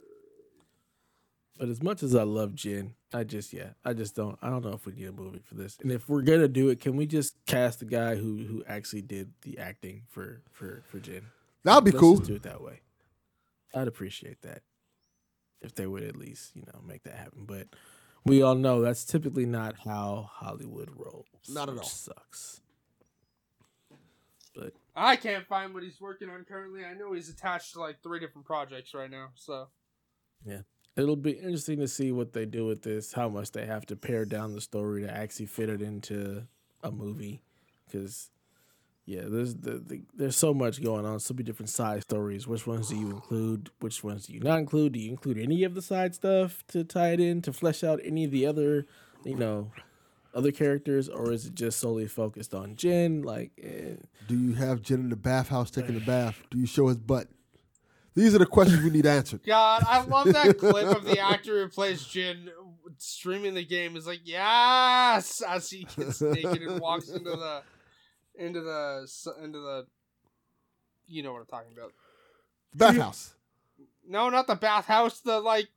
But as much as I love Jin, I just yeah, I just don't. I don't know if we need a movie for this. And if we're gonna do it, can we just cast the guy who who actually did the acting for for for Jin? That'd be Let's cool. Just do it that way. I'd appreciate that if they would at least you know make that happen. But we all know that's typically not how Hollywood rolls. Not at which all. Sucks. But I can't find what he's working on currently. I know he's attached to like three different projects right now. So yeah, it'll be interesting to see what they do with this. How much they have to pare down the story to actually fit it into a movie, because. Yeah, there's the, the, there's so much going on, so many different side stories. Which ones do you include? Which ones do you not include? Do you include any of the side stuff to tie it in to flesh out any of the other, you know, other characters, or is it just solely focused on Jin? Like, eh, Do you have Jin in the bathhouse taking a bath? Do you show his butt? These are the questions we need answered. God, I love that clip of the actor who plays Jin streaming the game. Is like, yes, as he gets naked and walks into the, into the, into the, you know what I'm talking about. Bathhouse. No, not the bathhouse. The like,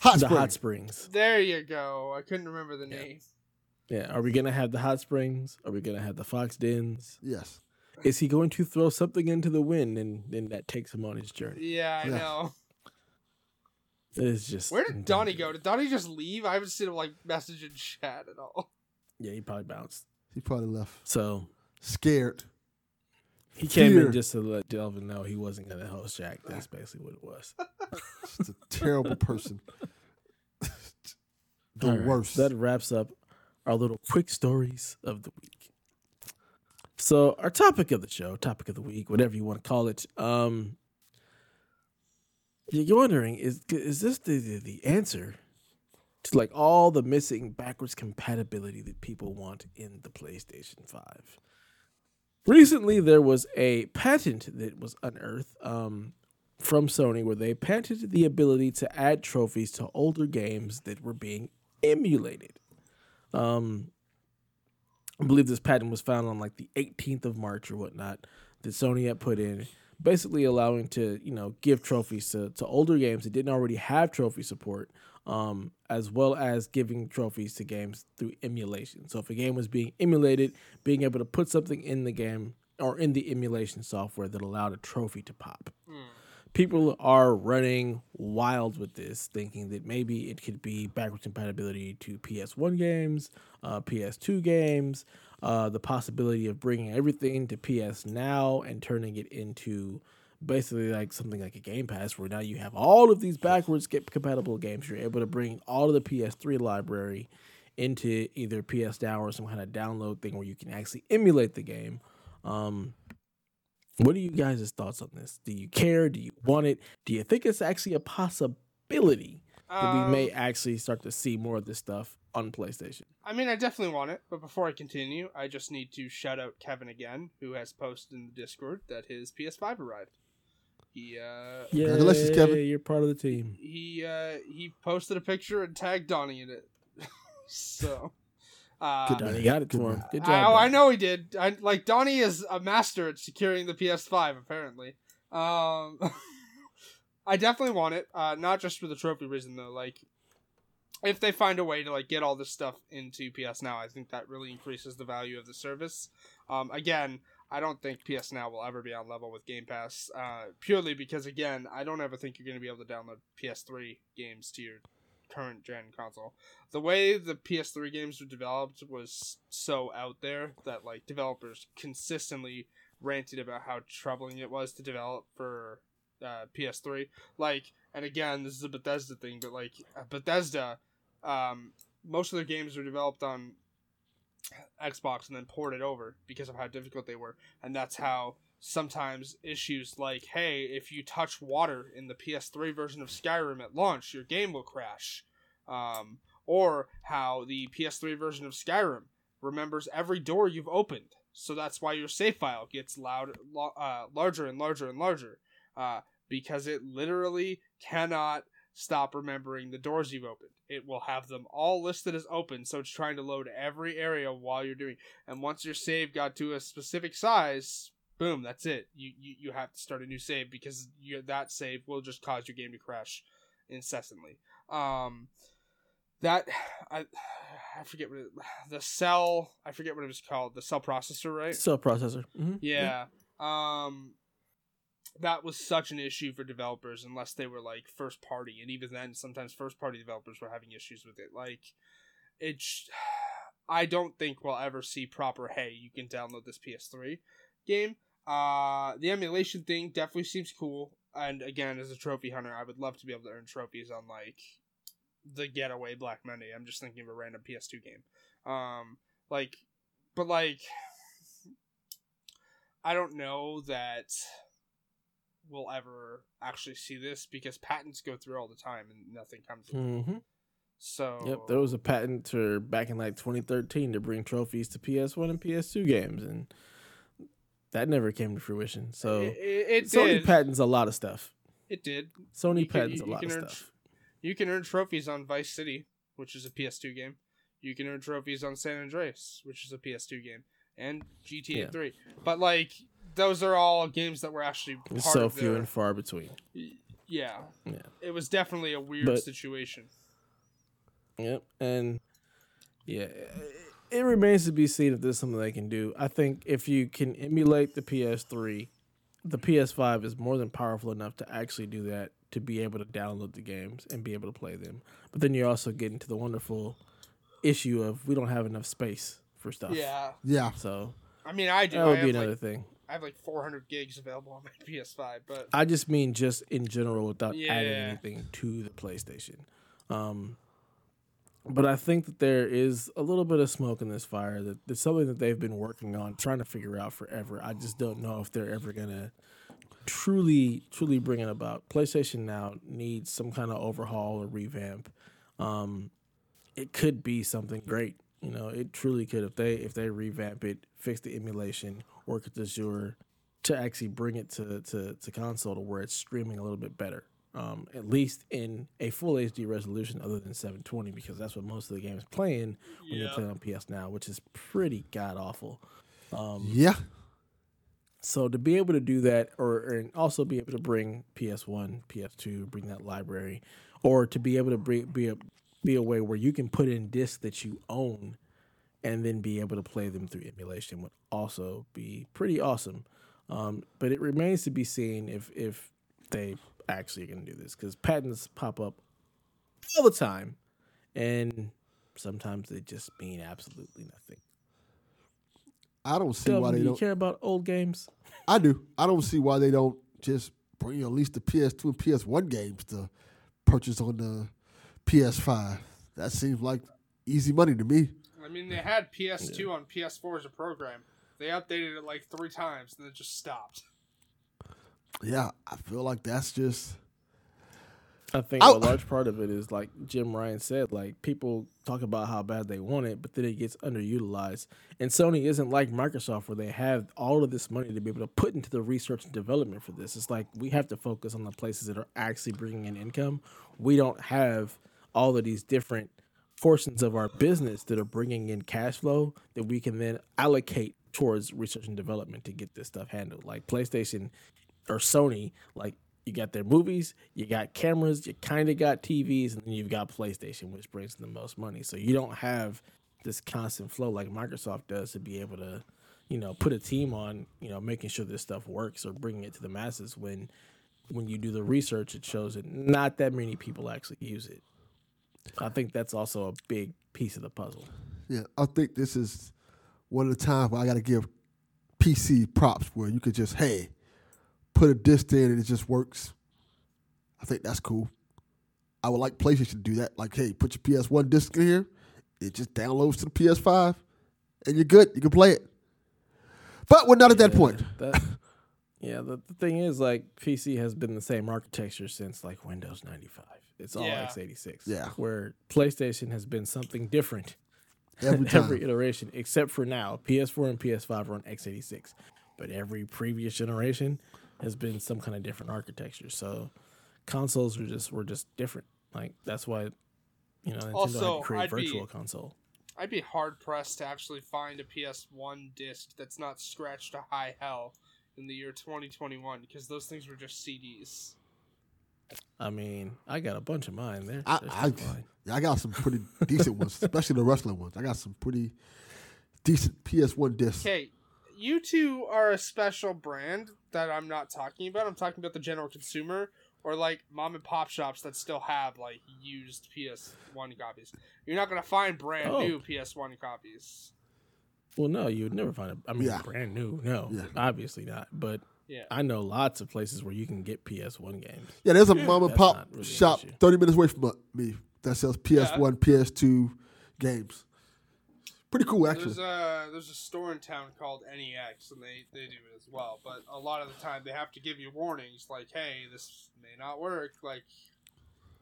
Hot the spring. hot springs. there you go. I couldn't remember the Yeah. name. Yeah, are we gonna have the hot springs? Are we gonna have the fox dens? Yes. Is he going to throw something into the wind and then that takes him on his journey? Yeah, I Yeah. know. It's just Where did Donnie go? Did Donnie just leave? I haven't seen him like message in chat at all. Yeah, he probably bounced. He probably left. So Scared. he came Fear. in just to let Delvin know he wasn't gonna host Jack. That's basically what it was. Just a terrible person. the All right, worst. That wraps up our little quick stories of the week. So our topic of the show, topic of the week, whatever you want to call it, um, you're wondering is is this the the, the answer to like all the missing backwards compatibility that people want in the PlayStation Five? Recently, there was a patent that was unearthed um, from Sony where they patented the ability to add trophies to older games that were being emulated. Um, I believe this patent was found on like the 18th of March or whatnot that Sony had put in, basically allowing to you know give trophies to, to older games that didn't already have trophy support, um, as well as giving trophies to games through emulation. So if a game was being emulated, being able to put something in the game or in the emulation software that allowed a trophy to pop people are running wild with this, thinking that maybe it could be backwards compatibility to PS1 games, uh, PS2 games, uh, the possibility of bringing everything to PS Now and turning it into basically like something like a Game Pass, where now you have all of these backwards compatible games. You're able to bring all of the PS3 library into either PS Now or some kind of download thing where you can actually emulate the game. Um, what are you guys' thoughts on this? Do you care? Do you want it? Do you think it's actually a possibility that we may Um, actually start to see more of this stuff on PlayStation. I mean, I definitely want it, but before I continue, I just need to shout out Kevin again, who has posted in the Discord that his PS5 arrived. He uh Yeah, Congratulations, Kevin. You're part of the team. he uh he posted a picture and tagged Donnie in it. so uh Good Donnie got it Good for him. Good job. I, oh, I Donnie. know he did. I like Donnie is a master at securing the PS5. Apparently, um, I definitely want it. Uh, not just for the trophy reason though. Like, if they find a way to like get all this stuff into PS Now, I think that really increases the value of the service. Um, again, I don't think PS Now will ever be on level with Game Pass. Uh, purely because again, I don't ever think you're going to be able to download PS3 games to your current gen console the way the PS3 games were developed was so out there that like developers consistently ranted about how troubling it was to develop for uh, PS3. Like, and again, this is a Bethesda thing, but like uh, Bethesda, um, most of their games were developed on Xbox and then ported it over because of how difficult they were, and that's how sometimes issues like, hey, if you touch water in the PS3 version of Skyrim at launch, your game will crash. Um, or how the PS3 version of Skyrim remembers every door you've opened. So that's why your save file gets loud, lo- uh, larger and larger and larger, uh, because it literally cannot stop remembering the doors you've opened. It will have them all listed as open, so it's trying to load every area while you're doing. And once your save got to a specific size, boom, that's it. You you, you have to start a new save because you, that save will just cause your game to crash incessantly. Um, that I I forget what it, the cell I forget what it was called the cell processor right Cell processor. hmm yeah um that was such an issue for developers unless they were like first party and even then sometimes first party developers were having issues with it like it sh- I don't think we'll ever see proper hey you can download this PS3 game uh the emulation thing definitely seems cool and again as a trophy hunter I would love to be able to earn trophies on like the getaway Black Monday. I'm just thinking of a random PS2 game. Um, like, but like, I don't know that we'll ever actually see this because patents go through all the time and nothing comes. Of it. hmm So Yep, there was a patent for back in like 2013 to bring trophies to PS1 and PS2 games, and that never came to fruition. So it, it, Sony did. patents a lot of stuff. it did. Sony You can- patents you- a lot of earn stuff. You can earn trophies on Vice City, which is a PS2 game. You can earn trophies on San Andreas, which is a PS2 game, and GTA Yeah. 3. But like, those are all games that were actually part so of few the, and far between. Yeah. Yeah. It was definitely a weird But- situation. Yep, and yeah, it, it remains to be seen if there's something they can do. I think if you can emulate the PS3, the PS5 is more than powerful enough to actually do that to be able to download the games and be able to play them. But then you're also getting to the wonderful issue of we don't have enough space for stuff. Yeah. Yeah. So I mean, I do. that would have, be another like, thing. I have like 400 gigs available on my PS5, but I just mean just in general without adding anything to the PlayStation. Um, but I think that there is a little bit of smoke in this fire. That it's something that they've been working on, trying to figure out forever. I just don't know if they're ever gonna truly, truly bring it about. PlayStation now needs some kind of overhaul or revamp. Um, it could be something great. You know, it truly could if they if they revamp it, fix the emulation, work with Azure to actually bring it to, to, to console to where it's streaming a little bit better. Um, at least in a full HD resolution other than 720 because that's what most of the games playing when you're playing on PS now, which is pretty god awful. Um, Yeah. so to be able to do that, or and also be able to bring PS1, PS2, bring that library, or to be able to bring, be a be a way where you can put in discs that you own, and then be able to play them through emulation would also be pretty awesome. Um, but it remains to be seen if if they actually are going to do this because patents pop up all the time, and sometimes they just mean absolutely nothing. I don't see Delvin, why do they you don't. care about old games? I do. I don't see why they don't just bring at least the PS2 and PS1 games to purchase on the PS5. That seems like easy money to me. I mean, they had PS2 on PS4 as a program. They updated it like three times and then it just stopped. Yeah, I feel like that's just I think a large part of it is like Jim Ryan said, like people talk about how bad they want it, but then it gets underutilized. And Sony isn't like Microsoft where they have all of this money to be able to put into the research and development for this. It's like we have to focus on the places that are actually bringing in income. We don't have all of these different portions of our business that are bringing in cash flow that we can then allocate towards research and development to get this stuff handled. Like PlayStation or Sony, like you got their movies, you got cameras, you kind of got TVs, and then you've got PlayStation, which brings the most money. So you don't have this constant flow like Microsoft does to be able to, you know, put a team on, you know, making sure this stuff works or bringing it to the masses. When when you do the research, it shows that not that many people actually use it. I think that's also a big piece of the puzzle. Yeah, I think this is one of the times where I got to give PC props where you could just, hey, put a disc in and it just works. I think that's cool. I would like PlayStation to do that. Like, hey, put your PS1 disc in here, it just downloads to the PS5, and you're good. You can play it. But we're not at that point. that- yeah, the, the thing is, like, PC has been the same architecture since like Windows 95. It's all Yeah. x86. Yeah. Where PlayStation has been something different Every every, iteration, except for now. PS4 and PS5 are on x86. But every previous generation has been some kind of different architecture. So consoles were just were just different. Like that's why you know Nintendo Also, had to create I'd be- virtual console. I'd be hard pressed to actually find a PS1 disc that's not scratched to high hell in the year 2021 because those things were just CDs. I mean, I got a bunch of mine there. I, They're I, still I got some pretty decent ones, especially the wrestling ones. I got some pretty decent PS1 discs. Okay, you two are a special brand that I'm not talking about. I'm talking about the general consumer or like mom and pop shops that still have like used PS1 copies. You're not gonna find brand Oh. new PS1 copies. Well, no, you would never find it. I mean, Yeah. brand new. No, Yeah. obviously not. But Yeah. I know lots of places where you can get PS1 games. Yeah, there's a mom and That's pop really shop 30 minutes away from uh, me that sells PS1, PS2 games. Pretty cool, actually. There's a there's a store in town called NEX, and they they do it as well. But a lot of the time, they have to give you warnings, like, "Hey, this may not work." Like,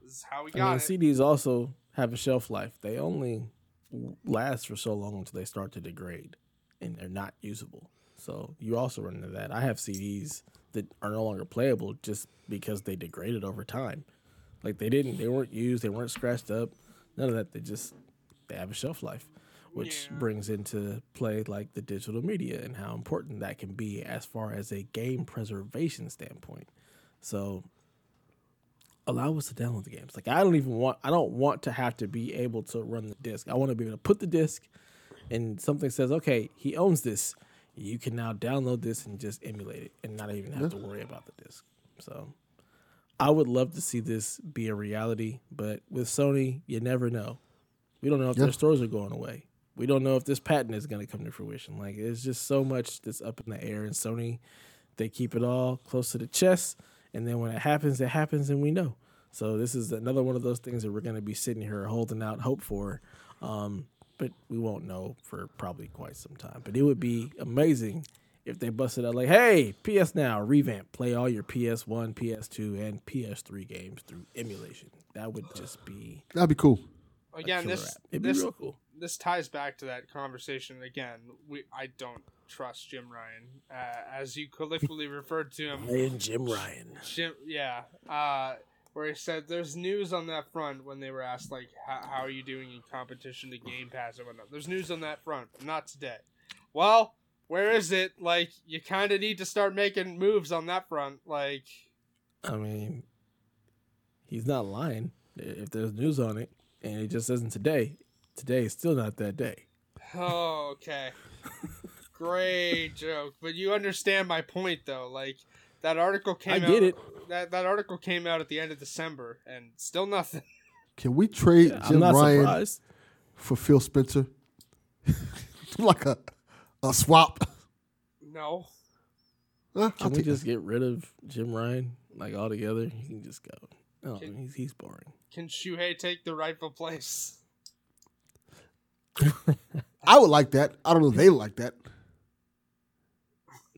this is how we I got mean, it. CDs also have a shelf life. They only last for so long until they start to degrade and they're not usable. So you also run into that. I have CDs that are no longer playable just because they degraded over time. Like they didn't, they weren't used, they weren't scratched up, none of that. They just they have a shelf life, which Yeah. brings into play like the digital media and how important that can be as far as a game preservation standpoint. So allow us to download the games. Like I don't even want I don't want to have to be able to run the disc. I want to be able to put the disc and something says, "Okay, he owns this. You can now download this and just emulate it and not even have to worry about the disc." So I would love to see this be a reality, but with Sony, you never know. We don't know if Yeah. their stores are going away. We don't know if this patent is going to come to fruition. Like it's just so much that's up in the air. And Sony, they keep it all close to the chest, and then when it happens, it happens, and we know. So this is another one of those things that we're going to be sitting here holding out hope for, um, but we won't know for probably quite some time. But it would be amazing if they busted out like, "Hey, PS Now revamp, play all your PS1, PS2, and PS3 games through emulation." That would just be That'd be cool. Again, this. It'd be this real cool. this ties back to that conversation again. We I don't trust Jim Ryan, uh, as you colloquially referred to him. And Jim Ryan. Jim, yeah, uh, where he said there's news on that front when they were asked like how, are you doing in competition to Game Pass or whatnot. There's news on that front, not today. Well, where is it? Like you kind of need to start making moves on that front. Like I mean, he's not lying. If there's news on it and it just isn't today, today is still not that day. Oh, okay. Great joke. But you understand my point though. Like that article came I out it. That that article came out at the end of December and still nothing. Can we trade I'm Jim not Ryan surprised. for Phil Spencer? like a a swap. No. Huh? I'll Can we take just get rid of Jim Ryan like altogether? He can just go. No, Can- he's he's boring. Can Shuhei take the rightful place? I would like that. I don't know if they like that.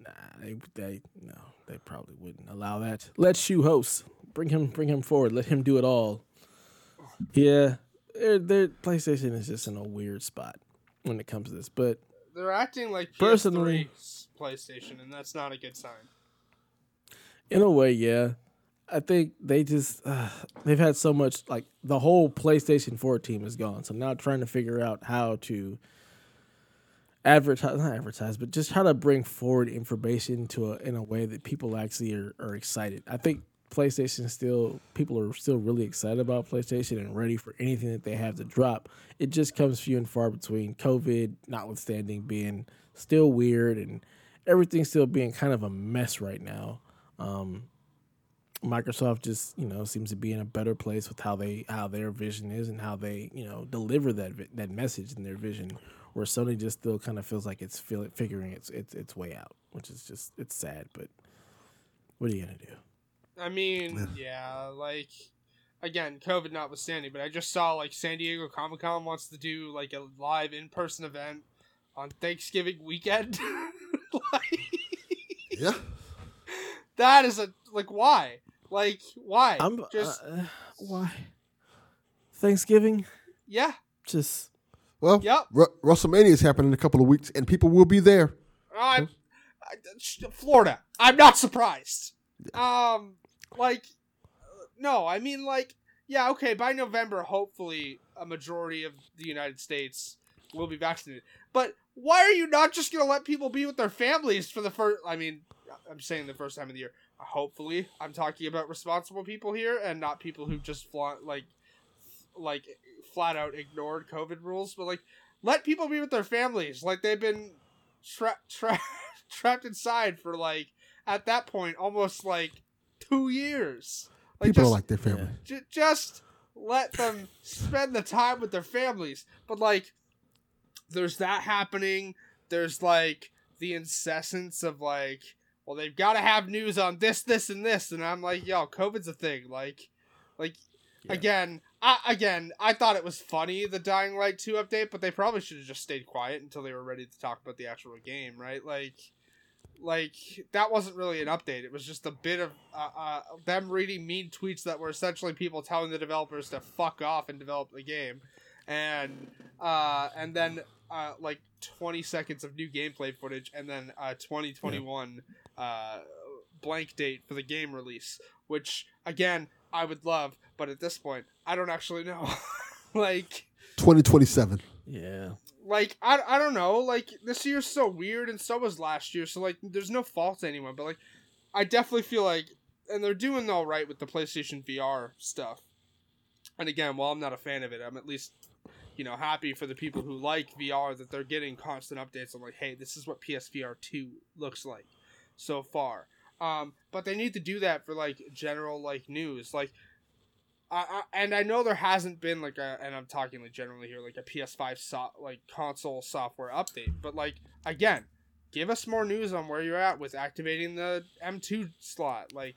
Nah, they they no, they probably wouldn't allow that. Let Shu host. bring him bring him forward. Let him do it all. Yeah, their their PlayStation is just in a weird spot when it comes to this. But They're acting like Personally- PS3's PlayStation, and that's not a good sign. in a way, yeah, I think they just uh, they've had so much like the whole PlayStation Four team is gone. So now trying to figure out how to advertise not advertise but just how to bring forward information to a, in a way that people actually are, are excited. I think playstation still people are still really excited about playstation and ready for anything that they have to drop. It just comes few and far between covid notwithstanding being still weird and everything still being kind of a mess right now. Um, Microsoft just you know seems to be in a better place with how they how their vision is and how they you know deliver that that message and their vision. Where Sony just still kind of feels like it's feel, figuring its its its way out, which is just it's sad. But what are you gonna do? I mean, yeah, like again, COVID notwithstanding, but I just saw like San Diego Comic Con wants to do like a live in person event on Thanksgiving weekend. like, Yeah. that is a like why? Like why? I'm just uh, why Thanksgiving yeah, just Well, Yep. Ru- WrestleMania is happening in a couple of weeks, and people will be there. I'm I, Florida. I'm not surprised. Um, like, no, I mean, like, yeah, okay. By November, hopefully, a majority of the United States will be vaccinated. But why are you not just gonna let people be with their families for the first? I mean, I'm saying the first time of the year. Hopefully, I'm talking about responsible people here and not people who just fla- like, like flat out ignored COVID rules. But like, let people be with their families. Like they've been tra- tra- trapped inside for like at that point almost like two years. Like people just, are like their family. J- just let them spend the time with their families. But like, there's that happening. There's like the incessance of like, well, they've got to have news on this, this, and this, and I'm like, yo, COVID's a thing. Like, like Yeah. again, I again, I thought it was funny the Dying Light two update, but they probably should have just stayed quiet until they were ready to talk about the actual game, right? Like. Like that wasn't really an update. It was just a bit of uh, uh, them reading mean tweets that were essentially people telling the developers to fuck off and develop the game, and uh, and then uh, like 20 seconds of new gameplay footage, and then uh, 2021 uh, blank date for the game release, which again I would love, but at this point I don't actually know. like 2027. yeah. like I, I don't know like this year's so weird and so was last year so like there's no fault to anyone but like i definitely feel like and they're doing all right with the playstation vr stuff and again while i'm not a fan of it i'm at least you know happy for the people who like vr that they're getting constant updates on like hey this is what psvr 2 looks like so far um but they need to do that for like general like news like I, I, and I know there hasn't been like a, and I'm talking like generally here, like a PS5 so, like console software update. But like again, give us more news on where you're at with activating the M2 slot. Like,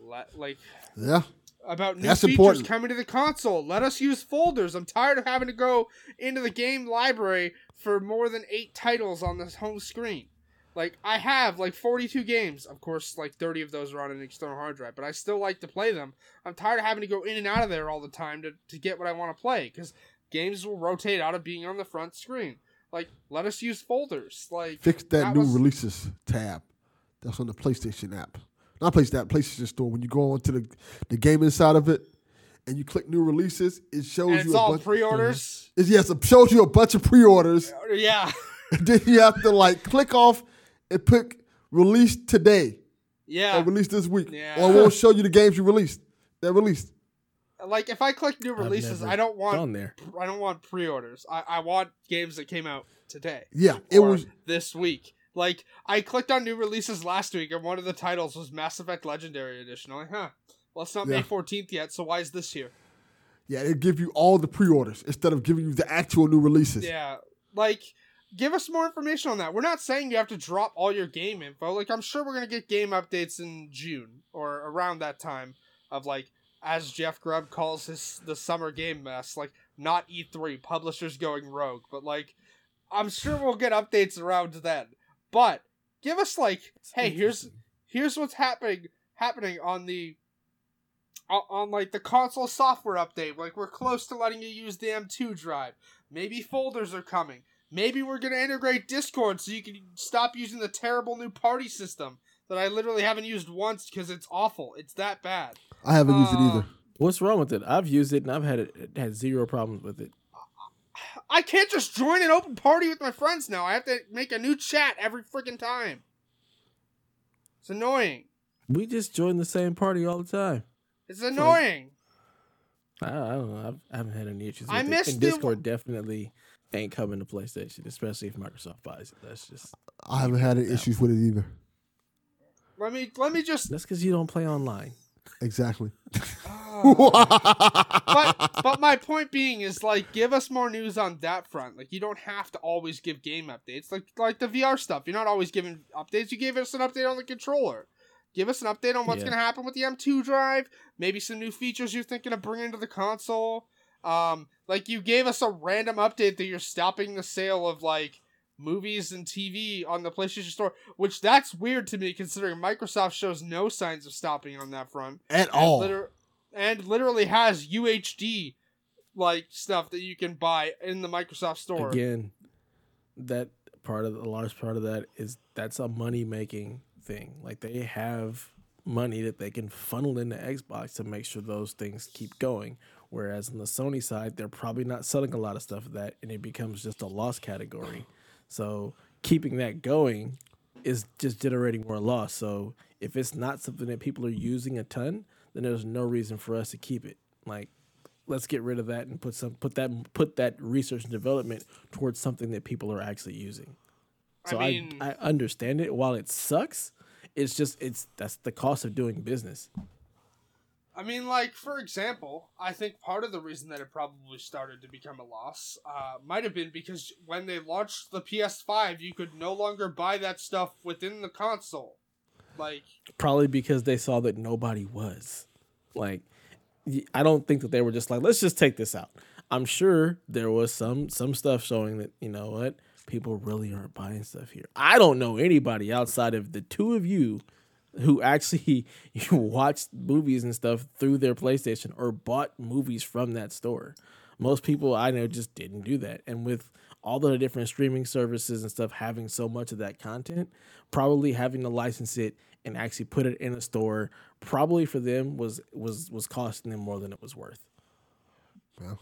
let like Yeah. about new That's features important. coming to the console. Let us use folders. I'm tired of having to go into the game library for more than eight titles on this home screen. Like I have like 42 games. Of course, like 30 of those are on an external hard drive, but I still like to play them. I'm tired of having to go in and out of there all the time to, to get what I want to play because games will rotate out of being on the front screen. Like, let us use folders. Like, Fix that, That new was- releases tab. That's on the PlayStation app. Not PlayStation app, PlayStation Store. When you go onto the the game inside of it and you click new releases, it shows and you a all bunch. pre-orders. It's, yes, it shows you a bunch of pre-orders. Yeah, then you have to like click off pick release today yeah. or release this week, Yeah. or it won't show you the games you released. That released. Like, if I click new releases, I don't want gone there. I don't want pre-orders. I, I want games that came out today. Yeah, it was. this week. Like I clicked on new releases last week, and one of the titles was Mass Effect Legendary Edition. I'm like, huh. Well, it's not May 14th yet, so why is this here? Yeah, they give you all the pre-orders instead of giving you the actual new releases. Yeah, like give us more information on that. We're not saying you have to drop all your game info. Like I'm sure we're gonna get game updates in June or around that time of like as Jeff Grubb calls his the summer game mess, like not E3 publishers going rogue, but like I'm sure we'll get updates around then. But give us like, hey, here's here's what's happening happening on the on, like the console software update, like we're close to letting you use the M2 drive. Maybe folders are coming. Maybe we're gonna integrate Discord so you can stop using the terrible new party system that I literally haven't used once because it's awful. It's that bad. I haven't used it Uh, either. What's wrong with it? I've used it and I've had it had zero problems with it. I can't just join an open party with my friends now. I have to make a new chat every freaking time. It's annoying. We just join the same party all the time. It's annoying. I, I don't know. I've, I haven't had any issues with I it. missed and it. Discord definitely ain't coming to PlayStation, especially if Microsoft buys it. That's just I haven't had any issues with it either. Let me let me just that's because you don't play online. Exactly. Ah. but but my point being is like give us more news on that front. Like you don't have to always give game updates. Like like the VR stuff. You're not always giving updates. You gave us an update on the controller. Give us an update on what's Yeah. gonna happen with the M2 drive. Maybe some new features you're thinking of bringing to the console. Um, like you gave us a random update that you're stopping the sale of like movies and TV on the PlayStation Store, which that's weird to me considering Microsoft shows no signs of stopping on that front At and, all. liter- and literally has UHD like stuff that you can buy in the Microsoft store. Again, that part of the large part of that is that's a money making thing. Like they have money that they can funnel into Xbox to make sure those things keep going. Whereas on the Sony side, they're probably not selling a lot of stuff of that, and it becomes just a loss category. So keeping that going is just generating more loss. So if it's not something that people are using a ton, then there's no reason for us to keep it. Like let's get rid of that and put some put that put that research and development towards something that people are actually using. So I, mean- I, understand it. While it sucks, it's just it's that's the cost of doing business. I mean, like for example, I think part of the reason that it probably started to become a loss uh, might have been because when they launched the PS5, you could no longer buy that stuff within the console. Like, Probably because they saw that nobody was. Like I don't think that they were just like, let's just take this out. I'm sure there was some some stuff showing that, you know what, people really aren't buying stuff here. I don't know anybody outside of the two of you who actually watched movies and stuff through their PlayStation or bought movies from that store. Most people I know just didn't do that. And with all the different streaming services and stuff having so much of that content, probably having to license it and actually put it in a store probably for them was was was costing them more than it was worth. Well,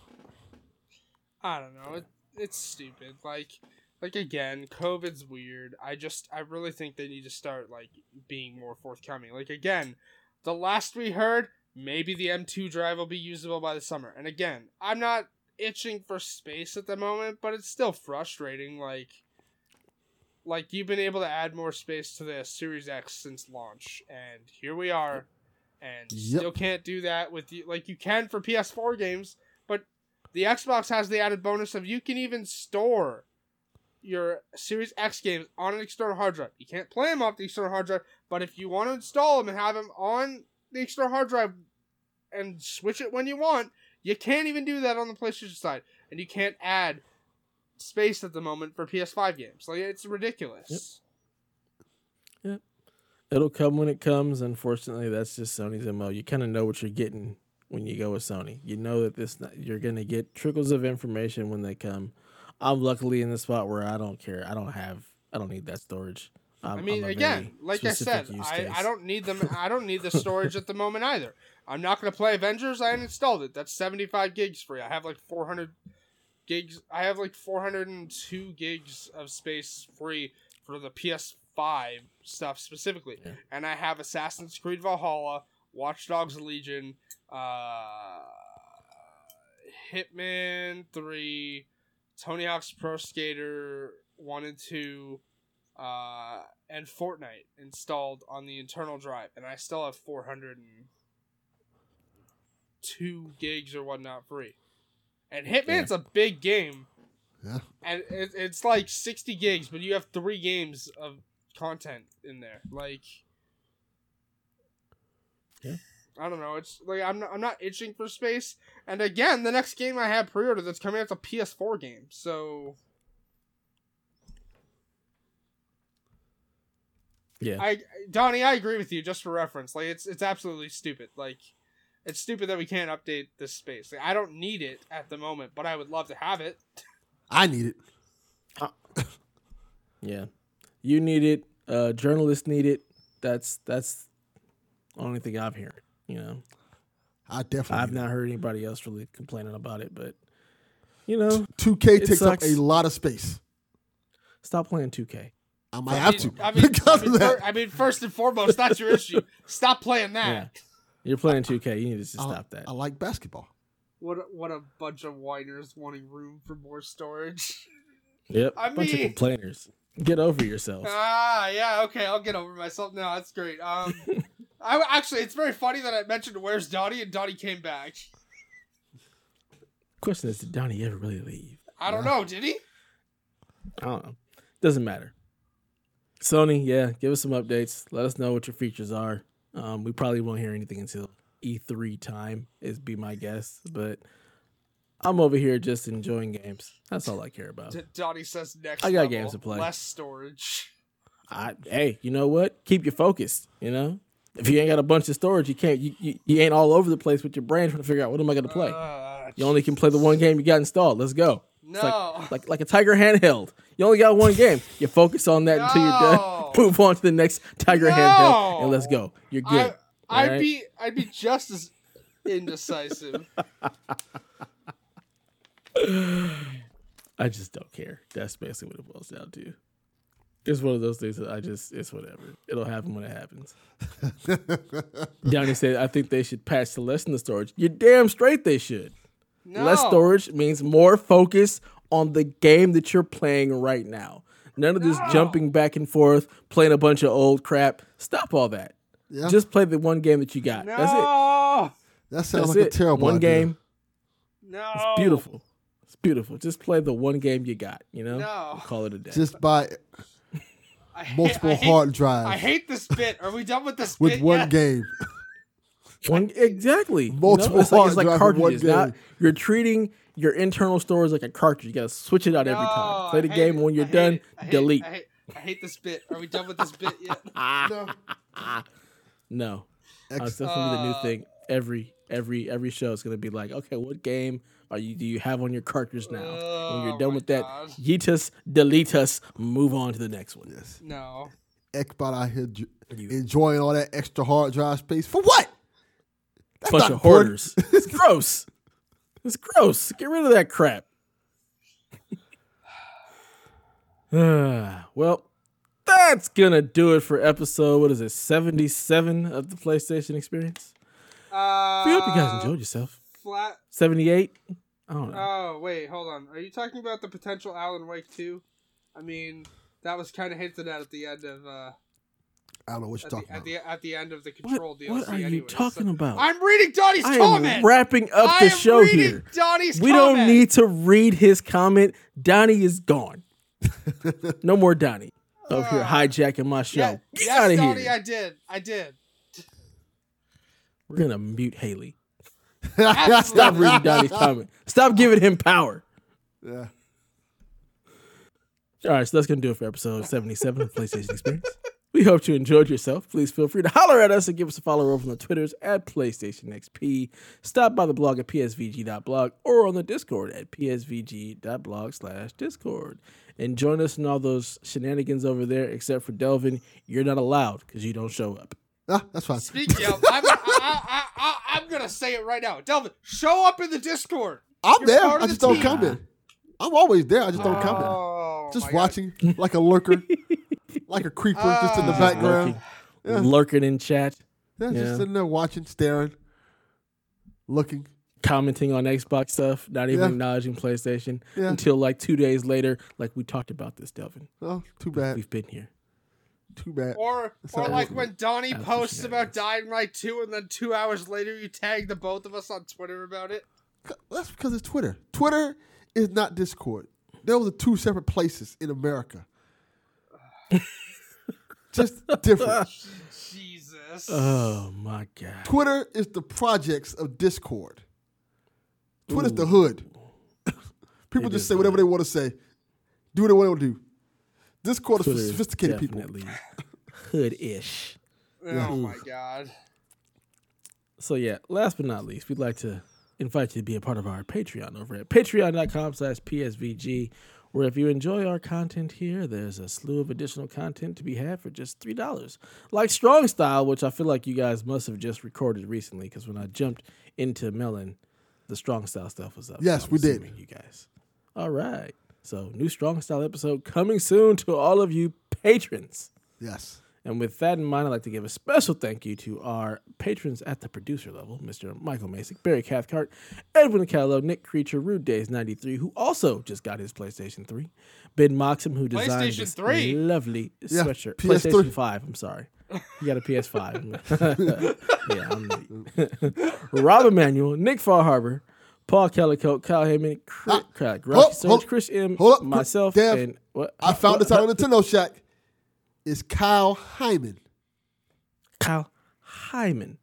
I don't know. It, it's stupid. Like, like again, COVID's weird. I just, I really think they need to start like being more forthcoming. Like again, the last we heard, maybe the M2 drive will be usable by the summer. And again, I'm not itching for space at the moment, but it's still frustrating. Like, like you've been able to add more space to the Series X since launch, and here we are, and Yep. still can't do that with you. Like you can for PS4 games, but the Xbox has the added bonus of you can even store your Series X games on an external hard drive. You can't play them off the external hard drive, but if you want to install them and have them on the external hard drive and switch it when you want, you can't even do that on the PlayStation side, and you can't add space at the moment for PS5 games. Like it's ridiculous. Yep. It'll come when it comes. Unfortunately, that's just Sony's MO. You kind of know what you're getting when you go with Sony. You know that this you're gonna get trickles of information when they come. I'm luckily in the spot where I don't care. I don't have. I don't need that storage. I'm, I mean, again, like I said, I. I don't need them. I don't need the storage at the moment either. I'm not going to play Avengers. I uninstalled it. That's 75 gigs free. I have like 400 gigs. I have like 402 gigs of space free for the PS5 stuff specifically. Yeah. And I have Assassin's Creed Valhalla, Watch Dogs Legion, uh, Hitman 3, Tony Hawk's Pro Skater 1 and 2, uh, and Fortnite installed on the internal drive, and I still have 402 gigs or whatnot free. And Hitman's a big game, yeah. and it, it's like 60 gigs, but you have three games of content in there. Like, Yeah. I don't know. It's like I'm not, I'm not itching for space. And again, the next game I have pre-ordered that's coming out is a PS4 game. So Yeah. I Donnie, I agree with you. Just for reference, like it's it's absolutely stupid. Like It's stupid that we can't update this space. Like, I don't need it at the moment, but I would love to have it. I need it. Yeah, you need it. Uh, journalists need it. That's that's the only thing I've heard. You know, I definitely. I've not heard anybody else really complaining about it. But you know, Two K It takes up a lot of space. stop playing 2K. I might I have mean, to I mean, because I mean, of that. I mean, first and foremost, that's your issue. Stop playing that. Yeah. You're playing 2K. You need to just I, stop that. I like basketball. What a, what a bunch of whiners wanting room for more storage. Yep. I bunch of mean- complainers. Get over yourself. Ah, yeah, okay, I'll get over myself now. That's great. Um, I actually, it's very funny that I mentioned where's Donnie and Donnie came back. Question is, did Donnie ever really leave? I don't know, did he? I don't know. Doesn't matter. Sony, yeah, give us some updates. Let us know what your features are. Um, we probably won't hear anything until E3 time, is be my guess. But I'm over here just enjoying games. That's all I care about. D- Donnie says next. I got level, games to play. Less storage. I, hey, you know what? Keep you focused. You know, if you ain't got a bunch of storage, you can't. You, you, you ain't all over the place with your brain trying to figure out what am I going to play. Uh, You only can play the one game you got installed. Let's go. no. Like, like like a Tiger handheld. You only got one game. You focus on that until you're done. No. Move on to the next Tiger No. handheld and let's go. You're good. I, I'd alright? be I'd be just as indecisive. I just don't care. That's basically what it boils down to. It's one of those things that I just it's whatever. It'll happen when it happens. Donnie said, I think they should patch to lessen the storage. You're damn straight they should. No. Less storage means more focus on the game that you're playing right now. None of this jumping back and forth, playing a bunch of old crap. Stop all that. Yeah, Just play the one game that you got. No. That's it. that sounds That's like it. a terrible one idea. game. No. It's beautiful. It's beautiful. Just play the one game you got. You know, No. call it a day. Just buy I multiple I hate, hard drives. I hate this bit. Are we done with this with one yet? game. One exactly. You know, Multiple it's like, it's hard like drive in one cartridges. Now game. you're treating your internal storage like a cartridge. You gotta switch it out every time. Play the game. it. When you're I done, it. I hate delete. I hate, I hate this bit. Are we done with this bit yet? no. No, uh, Ex- that's gonna be the new Uh, thing. Every every every show is gonna be like, okay, what game are you? Do you have on your cartridge now? when Oh you're done with that, God. yeet us, delete us, move on to the next one. yes. No. Xbot out here ju- You- enjoying all that extra hard drive space for what? That's Bunch of hoarders. it's gross. It's gross. Get rid of that crap. Well, that's gonna do it for episode. What is it? Seventy-seven of the PlayStation Experience. Uh, we hope you guys enjoyed yourself. Flat. Seventy-eight. I don't know. Oh wait, hold on. Are you talking about the potential Alan Wake 2? I mean, that was kind of hinted at at the end of uh, I don't know what you're at the, talking at about. the at the end of the what, Control DLC. what are you talking so- about? I'm reading Donnie's I comment. am wrapping up I the am show reading here. Donnie's We comment. don't need to read his comment. Donnie is gone. no more Donnie over here Ah. hijacking my show. Yeah, Get yes, out of Donnie, here. I did. I did. We're gonna mute Haley. Stop reading Donnie's comment. Stop giving him power. yeah. All right, so that's gonna do it for episode seventy-seven of PlayStation Experience. We hope you enjoyed yourself. Please feel free to holler at us and give us a follow over on the Twitters at PlayStation XP. Stop by the blog at psvg.blog or on the Discord at psvg.blog slash Discord. And join us in all those shenanigans over there, except for Delvin. You're not allowed because you don't show up. Ah, that's fine. Speaking of, I'm, I, I, I, I'm gonna say it right now. Delvin, show up in the Discord. I'm You're there. part of I the just don't team. come in. I'm always there. I just don't come in. Oh, Just my God. watching like a lurker, like a creeper, just in the Ah. background. Lurking, Yeah. lurking in chat, Yeah, Yeah. just sitting there watching, staring, looking. commenting on Xbox stuff, not even Yeah. acknowledging PlayStation Yeah. until like two days later. Like we talked about this, Delvin. Oh, too bad. We've been here. Too bad. Or, That's or like when Donnie posts about shenanigans. Dying Light 2 and then two hours later you tag the both of us on Twitter about it. That's because it's Twitter. Twitter is not Discord. Those are two separate places in America. Just different. Jesus. Oh my god. Twitter is the projects of Discord. Twitter's the hood. People It just say whatever hood. they want to say. Do what they want to do. Discord is Twitter for is sophisticated people. definitely hood-ish. Oh, yeah. Oh my god. So yeah, last but not least, we'd like to invite you to be a part of our Patreon over at patreon.com slash PSVG, where if you enjoy our content here, there's a slew of additional content to be had for just $3. Like Strong Style, which I feel like you guys must have just recorded recently, because when I jumped into Melon, the Strong Style stuff was up. Yes, I'm we did. You guys. All right. So new Strong Style episode coming soon to all of you patrons. Yes. And with that in mind, I'd like to give a special thank you to our patrons at the producer level, Mr. Michael Masick, Barry Cathcart, Edwin Callow, Nick Creature, Rude Days 93, who also just got his PlayStation 3, Ben Moxham, who designed PlayStation this 3? lovely Yeah, sweatshirt. PS3. PlayStation 5, I'm sorry. You got a PS5. yeah, I'm Rob Emanuel, Nick Far Harbor, Paul Kellicote, Kyle Heyman, Chris, Ah, Craig, hold- Rocky Surge, hold- Chris M, hold up, myself, Dev, and what? I found what- this out on Nintendo Shack. It's Kyle Hyman. Kyle Hyman.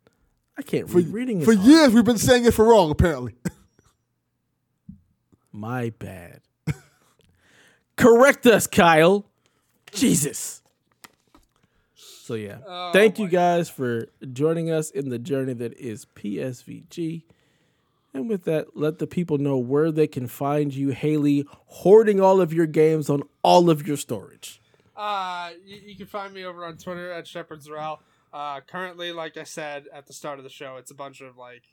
I can't For, read reading. for hard. years, we've been saying it for wrong, apparently. My bad. Correct us, Kyle. Jesus. So yeah, Oh, thank you my guys for joining us in the journey that is PSVG. And with that, let the people know where they can find you, Haley, hoarding all of your games on all of your storage. Uh, you, you can find me over on Twitter at Shepard's Rel. Uh, currently, like I said at the start of the show, it's a bunch of like,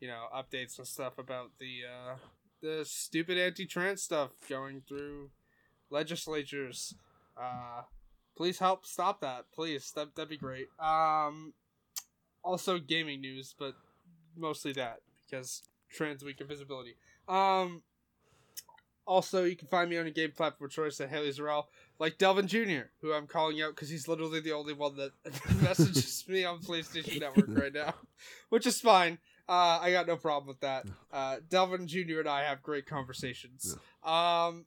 you know, updates and stuff about the uh, the stupid anti-trans stuff going through legislatures. Uh, please help stop that, please. That that'd be great. Um, also gaming news, but mostly that because trans week invisibility. Um. Also, you can find me on a game platform of choice at Haley Zarel like Delvin Jr., who I'm calling out because he's literally the only one that messages me on PlayStation Network right now, which is fine. Uh, I got no problem with that. Uh, Delvin Jr. and I have great conversations. Um,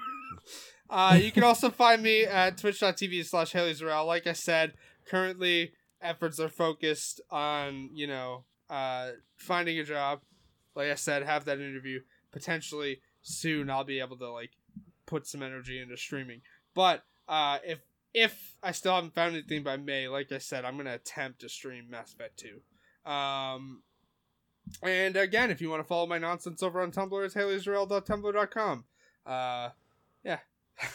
uh, you can also find me at twitch.tv slash Haley Zarel. Like I said, currently efforts are focused on, you know, uh, finding a job. Like I said, have that interview. Potentially soon I'll be able to, like, put some energy into streaming. But uh, if if I still haven't found anything by May, like I said, I'm gonna attempt to stream Mass Effect 2. Um, and again, if you want to follow my nonsense over on Tumblr, it's haleyisrael.tumblr.com. Uh, yeah.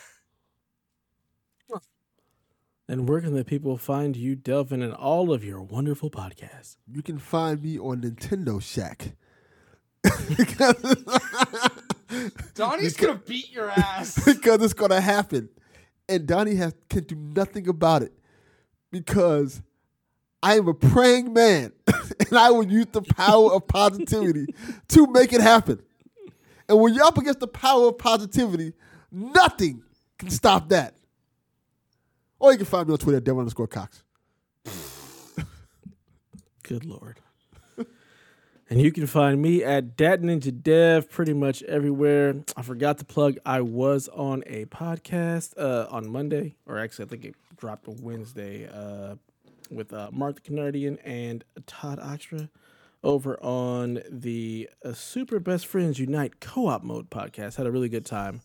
And where can the people find you, Delvin, and all of your wonderful podcasts? You can find me on Nintendo Shack. Donnie's Because- gonna beat your ass. because it's gonna happen, and Donnie has can do nothing about it because I am a praying man, and I will use the power of positivity to make it happen. And when you're up against the power of positivity, nothing can stop that. Or you can find me on Twitter at Devil underscore Cox. Good lord. And you can find me at Dat Ninja Dev pretty much everywhere. I forgot to plug I was on a podcast uh, on Monday, or actually I think it dropped on Wednesday uh, with uh, Mark the Canadian and Todd Oxtra over on the uh, Super Best Friends Unite co-op mode podcast. Had a really good time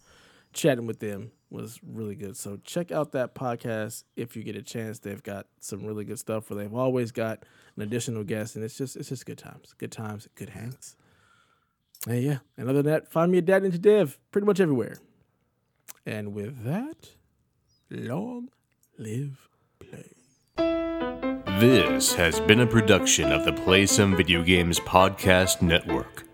chatting with them was really good. So check out that podcast if you get a chance. They've got some really good stuff where they've always got an additional guest, and it's just it's just good times, good times, good hangs. And yeah, and other than that, find me at Dad Ninja Dev pretty much everywhere. And with that, long live play. This has been a production of the Play Some Video Games Podcast Network.